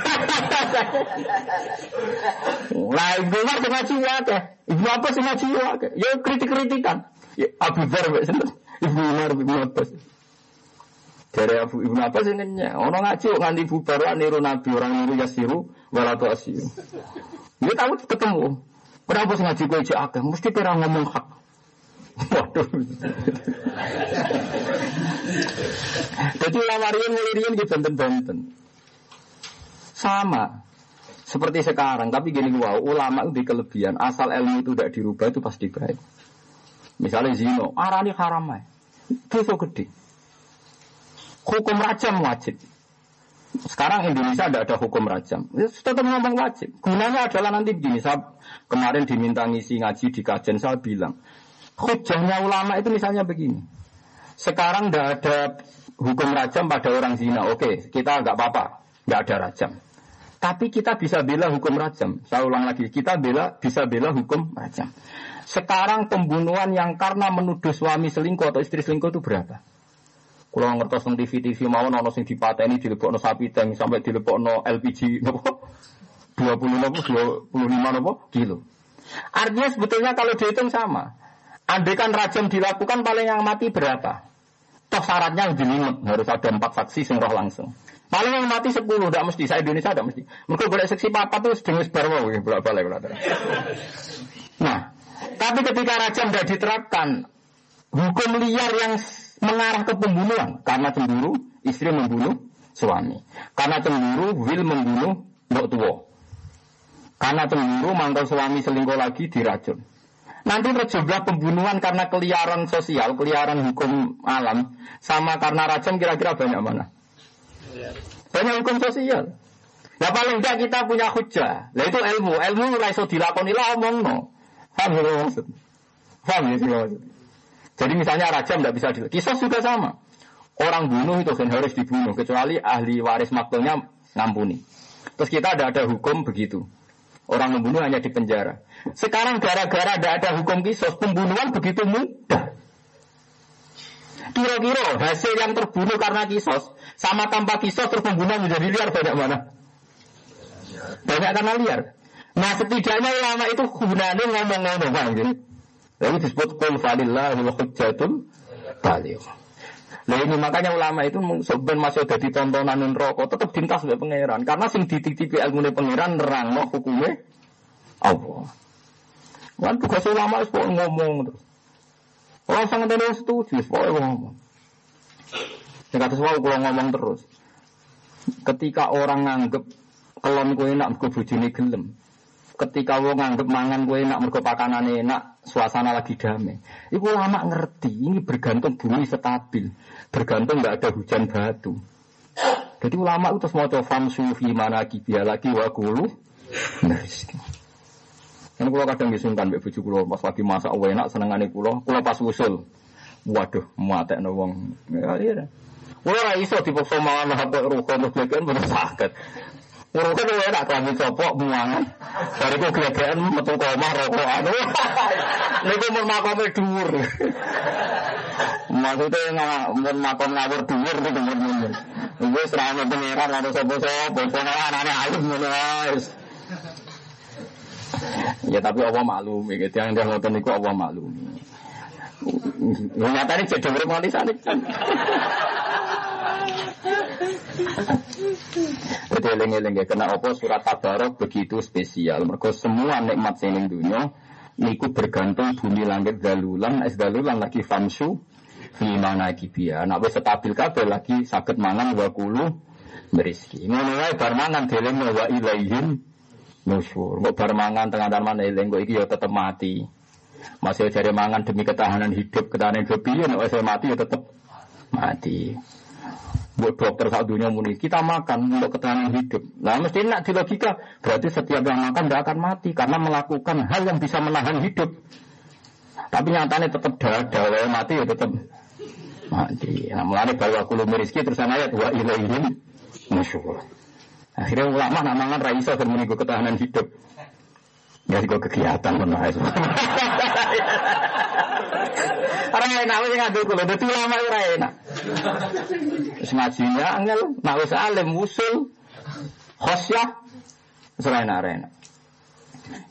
Lah ibu mah sing ngaji wae. Ibu apa sing ngaji wae? Ya kritik-kritikan. Ya Abu Dzar? Ibu Umar Ibu Abbas. Dari Abu Ibnu Abbas ini orang ngaji kok nganti bubar niru Nabi orang niru Yasiru walatu asiru. Dia tahu ketemu. Kenapa sih ngaji gue akeh? Mesti kira ngomong hak. Waduh. Jadi ulama riyen mulai riyen di benten-benten. Sama. Seperti sekarang, tapi gini wow, ulama itu kelebihan, asal ilmu itu tidak dirubah itu pasti baik. Misalnya zino, arani haram ya. Dosa gede. Hukum rajam wajib. Sekarang Indonesia tidak ada hukum rajam. Ya, tetap ngomong wajib. Gunanya adalah nanti begini. Saya kemarin diminta ngisi ngaji di kajian saya bilang. Hujahnya ulama itu misalnya begini. Sekarang tidak ada hukum rajam pada orang zina. Oke, kita nggak apa-apa. Nggak ada rajam. Tapi kita bisa bela hukum rajam. Saya ulang lagi, kita bela bisa bela hukum rajam. Sekarang pembunuhan yang karena menuduh suami selingkuh atau istri selingkuh itu berapa? Kalau ngertos tentang TV-TV mau nono sing dipateni no sapi tank sampai no LPG nopo 20 nopo 25 nopo kilo. Artinya sebetulnya kalau dihitung sama. Andaikan rajam dilakukan paling yang mati berapa? Toh syaratnya lebih limit, harus ada empat saksi sing roh langsung. Paling yang mati sepuluh, tidak mesti. Saya Indonesia tidak mesti. Mereka boleh seksi papa tuh sedang barwa, bolak balik Nah, tapi ketika rajam tidak diterapkan, hukum liar yang mengarah ke pembunuhan karena cemburu istri membunuh suami karena cemburu will membunuh mbok tua karena cemburu mangkal suami selingkuh lagi diracun nanti terjebak pembunuhan karena keliaran sosial keliaran hukum alam sama karena racun kira-kira banyak mana banyak hukum sosial Ya paling tidak kita punya hujah. Nah itu ilmu. Ilmu raiso dilakoni lah omong no. Paham ya maksud? Paham ya maksud? Jadi misalnya rajam tidak bisa dilakukan. Kisah juga sama. Orang bunuh itu kan harus dibunuh kecuali ahli waris maktulnya ngampuni. Terus kita ada ada hukum begitu. Orang membunuh hanya di penjara. Sekarang gara-gara tidak ada hukum kisos, pembunuhan begitu mudah. Kira-kira hasil yang terbunuh karena kisos sama tanpa kisos terus pembunuhan menjadi liar banyak mana? Banyak karena liar. Nah setidaknya ulama itu gunanya ngomong-ngomong. Lalu disebut kul falillahil hujjatul baligh. Nah ini makanya ulama itu sebenarnya masuk jadi tontonan rokok tetap dintas oleh pangeran karena sing dititipi ilmu pangeran nerang no hukumnya Allah. Kan tugas ulama itu ngomong terus. Orang sangat ada setuju, pokoknya ngomong. Yang kata semua kalau ngomong terus. Ketika orang nganggep kelon kue nak kebujuni gelem, ketika wong nganggep mangan gue enak mergo pakanan enak, suasana lagi damai. Iku lama ngerti, ini bergantung bumi stabil, bergantung nggak ada hujan batu. Jadi ulama itu terus mau coba famsu mana kibia lagi wakulu. Nah, kan kalau kadang disungkan mbak bujuk kulo pas lagi masak enak senengane kulo, kulo pas usul. Waduh, mate wong. Ya iya. Kulo ora iso dipaksa mangan HP rukun terus kan bener sakit. Ngerokok itu enak kami copok buangan. Dari itu gelegean metu koma rokokan. Niku mun makome dhuwur. Maksudnya mun makom ngawur dhuwur niku mun. Wis ra ono pengiran ora sapa-sapa, pokoke anane alim ngono wis. Ya tapi Allah maklum, gitu yang dia ngotot niku Allah maklum. Nyatanya jadi urip nganti Jadi eling-eling ya, kena apa surat tabarok begitu spesial. Mereka semua nikmat sening dunia, niku bergantung bumi langit dalulan, es dalulan lagi famsu, mana kibia. Nak wis stabil kabeh lagi sakit mangan wa kulu berizki. Ngono wae bar mangan deleng wa ilaihim nusyur. Kok bar mangan tengah dalan eling kok iki ya tetep mati. Masih cari mangan demi ketahanan hidup, ketahanan hidup piye nek wis mati ya tetep mati. Buat dokter saat dunia muni, kita makan untuk ketahanan hidup. Nah mesti nak di logika, berarti setiap yang makan tidak akan mati karena melakukan hal yang bisa menahan hidup. Tapi nyatanya tetap darah, yang mati ya tetap mati. Nah mulai bahwa kulo miriski terus ayat wa ilaihim musyur. Akhirnya ulama nak mangan raisa menunggu ketahanan hidup. Ya kok kegiatan menahan. Orang enak wis ngadu kula, dadi ulama ora enak. Wis ngajinya angel, nak wis alim usul khosyah selain arena.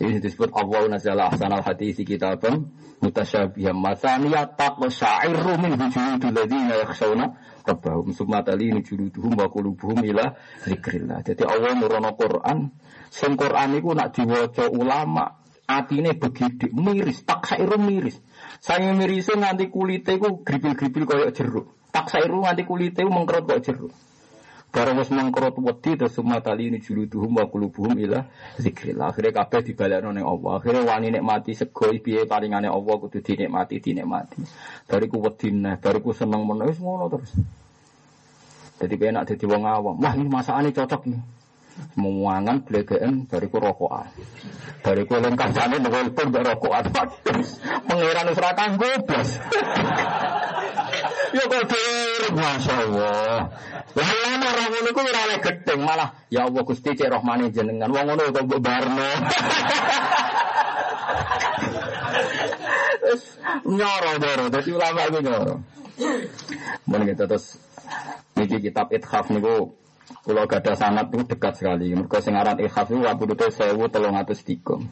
Ini disebut Allah nazala ahsanal hadisi kitabam mutasyabiham masaniya taqsairu min hujudul ladzina yakhshawna rabbahum summa talini juluduhum wa qulubuhum ila zikrillah. Jadi Allah nurono Quran, sing Quran iku nak diwaca ulama, atine begidik miris, taksairu miris. Saya mirise nganti kulite ku gripil-gripil koyok jeruk. Tak sairu nganti kulite mengkerut kok jeruk. Barang wis mangkrot wedi terus sumatali ini juluduhum wa qulubuhum ila zikrillah. Akhire kabeh dibalekno ning Allah. Akhire wani nikmati sego piye paringane Allah kudu dinikmati dinikmati. Bariku wedi neh, bariku seneng men wis ngono terus. Jadi enak dadi wong awam. Wah, ini masakane cocok nih. Memuangan blegeen bariku rokokan. Bariku eling kancane nelpon mbek rokokan. Pangeran wis ra kanggo blas. Ya kok Masya Allah. Lah ana ora ngono ku ora gedeng malah ya Allah Gusti cek rahmane jenengan. Wong ngono kok mbok. Wis nyoro nyoro dadi ulama iku nyoro. Mun kita terus niki kitab Ithaf niku Pulau gada sanat itu dekat sekali. Mereka sing aran Ithaf itu wabudute 1303.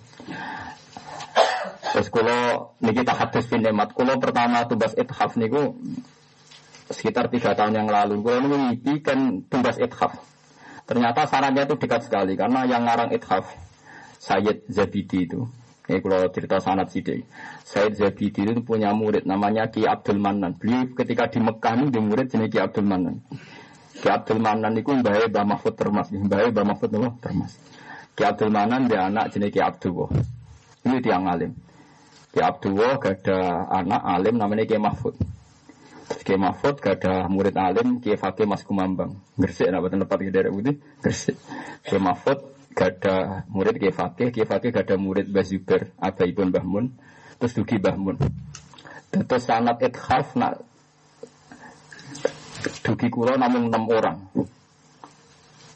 Terus kalau niki tak hadis Nemat, kalau pertama tugas ithaf niku sekitar tiga tahun yang lalu. Kalau ini kan tugas ithaf. Ternyata sarannya itu dekat sekali karena yang ngarang ithaf Sayyid Zabidi itu. Ini kalau cerita sanat sidik. Sayyid Zabidi itu punya murid namanya Ki Abdul Manan. Beliau ketika di Mekah ini dia murid jenis Ki Abdul Manan. Ki Abdul Manan itu mbak Mbah Mahfud Termas. Mbak Mbah Mahfud Termas. Ki Abdul Manan dia anak jenis Ki Abdul Ini tiang alim. Ki Abdul gak ada anak alim namanya Ki Mahfud. Ki Mahfud ada murid alim Ki Fakih Mas Kumambang. Gresik nak tempat di daerah putih. Gresik. Ki Mahfud ada murid Ki Fakih. Ki Fakih ada murid Mbah Zubair, Abaibun Mbah Mun. Terus Dugi Mbah Mun. Terus sanat ithaf nak Dugi kulo namun enam orang.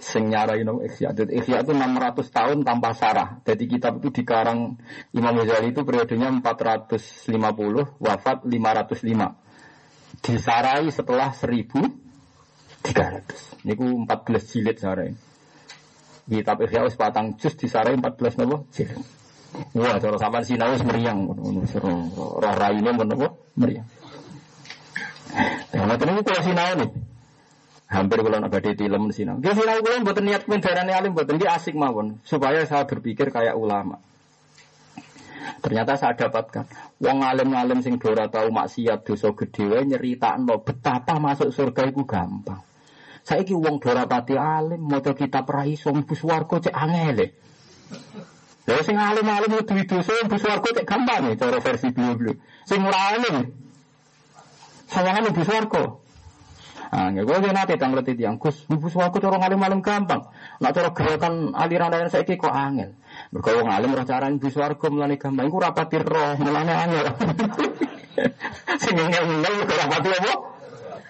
Sing nyarai no ikhya. Jadi ikhya itu 600 tahun tanpa sarah. Jadi kitab itu dikarang Imam Ghazali itu periodenya 450, wafat 505. Disarai setelah 1300. Niku 14 jilid sarai. Kitab ikhya wis patang juz disarai 14 nopo jilid. Wah, cara sampean sinau wis meriang ngono Roh raine nopo meriang. Nah, ngoten niku kula nih. Hampir kalau nak badai tilem sinau. Dia sinau kula mboten niat pendarane alim mboten dia asik mawon supaya saya berpikir kayak ulama. Ternyata saya dapatkan wong alim-alim sing ora tau maksiat dosa gedhe wae nyeritakno betapa masuk surga itu gampang. Saiki wong ora pati alim maca kitab ra iso mlebu swarga cek angel. Lha sing alim-alim duwe dosa mlebu swarga cek gampang nih cara versi beliau-beliau. Sing ora alim sawangan mlebu swarga. Ah, nggak gue nanti tang ngerti tiang Gus, mlebu swarga cara alim-alim gampang. Nak cara gerakan aliran-aliran saiki kok angel. Mergo wong alim roh cara mlebu swarga mulane gampang iku rapati roh mulane angel. Sing ngel-ngel kok rapati apa?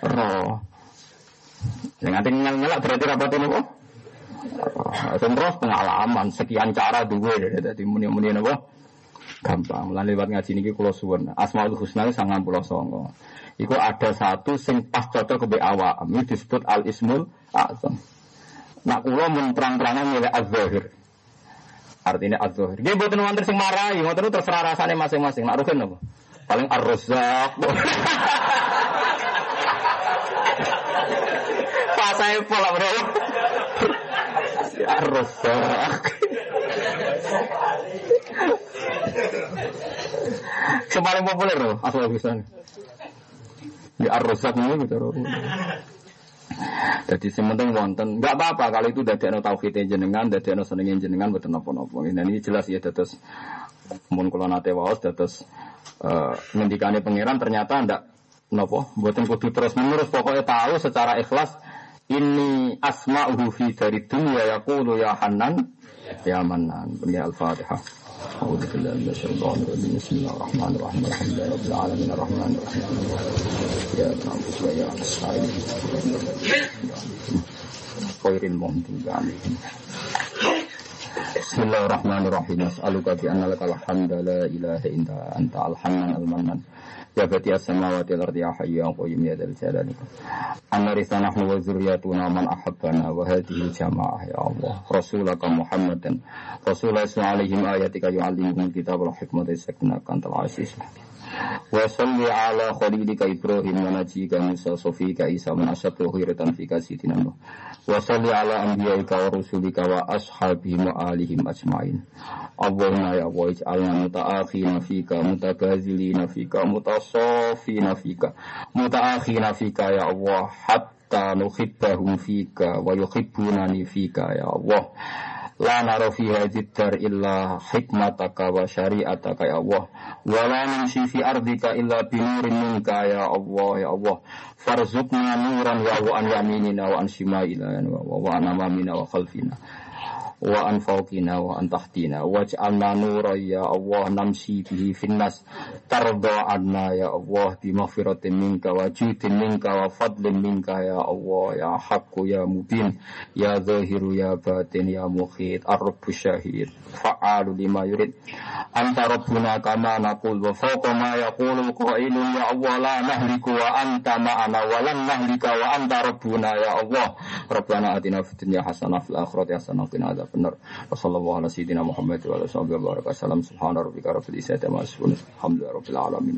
Roh. Sing nganti ngel-ngelak berarti rapati apa? Terus pengalaman sekian cara duwe dadi muni-muni napa? Gampang. Lan lewat ngaji niki kula suwun. Asmaul Husna 99. Iku ada satu sing pas cocok ke awak. Ini disebut al ismul azam. Nak kula mun terang-terangan milih az-zahir. Artinya az-zahir. Nggih mboten wonten sing marahi, ngoten terserah rasane masing-masing. Nak rugen apa? Paling ar-razzaq. Pasai pola bro. Ar-razzaq. Populer loh, asal bisa. Di ar-razzaq ini gitu. Jadi sementing wonten, nggak apa-apa kalau itu dari no tauhid jenengan, dari no senengin jenengan betul nopo-nopo. Ini ini jelas ya terus mun kula nate waos terus uh, ngendikane pangeran ternyata ndak nopo, buatin kudu terus menerus pokoknya tahu secara ikhlas ini asma'uhu fi dari dunia yaqulu ya Hanan ya Manan. Ini Al-Fatihah. أعوذ بالله من الشيطان الرجيم. بسم الله الرحمن الرحيم. الحمد لله رب العالمين. الرحمن الرحيم. يا نعبد ويا نستعين. خير المغضوب عليهم. بسم الله الرحمن الرحيم. أسألك بأن لك الحمد. لا إله إلا أنت. الحنان المنان. Ya bati as-samawati wal ya hayyu ya qayyum ya dzal jalali. Anarisa nahnu wa dzurriyyatuna man ahabbana wa hadhihi jamaah ya Allah. Rasulaka Muhammadan. Rasulullah alaihim ayatika yu'allimuhum kitab wal hikmata saknakan tal aziz. Wa salli ala khalilika Ibrahim wa najika Musa sofika Isa man asyadu khiratan fika sidina. Wa salli ala anbiyaika wa rusulika wa ashabihim wa alihim ajmain. Allahumma ya Allah ij'alna muta'akhina fika mutabazilina fika mutasafina fika muta'akhina fika ya Allah hatta nuhibbahum fika wa yuhibbunani fika ya Allah La nara fi hadid dar illa hikmataka wa syari'ataka ya Allah. Wa la nimsi fi ardika illa binurin minka ya Allah ya Allah. Farzukna nuran ya wa an yaminina wa an shimaila wa wa an amamina wa khalfina wa an fawqina wa an tahtina waj'alna nura ya Allah namsi bihi finnas. Tarda anna ya Allah bi maghfiratin minka wa judin minka wa fadlin minka ya Allah ya haqqu ya mubin ya zahiru ya batin ya mukhid ar-rabbu syahid fa'alu lima yurid anta rabbuna kama naqul wa fawqa ma yaqulu qailun ya Allah la nahliku wa anta ma'ana wa lan nahlika wa anta rabbuna ya Allah rabbana atina fid dunya hasanah fil akhirati hasanah wa qina adzaban benar. Wassalamualaikum warahmatullahi wabarakatuh. Subhana rabbika rabbil izzati amma yasifun. Alhamdulillahi rabbil alamin.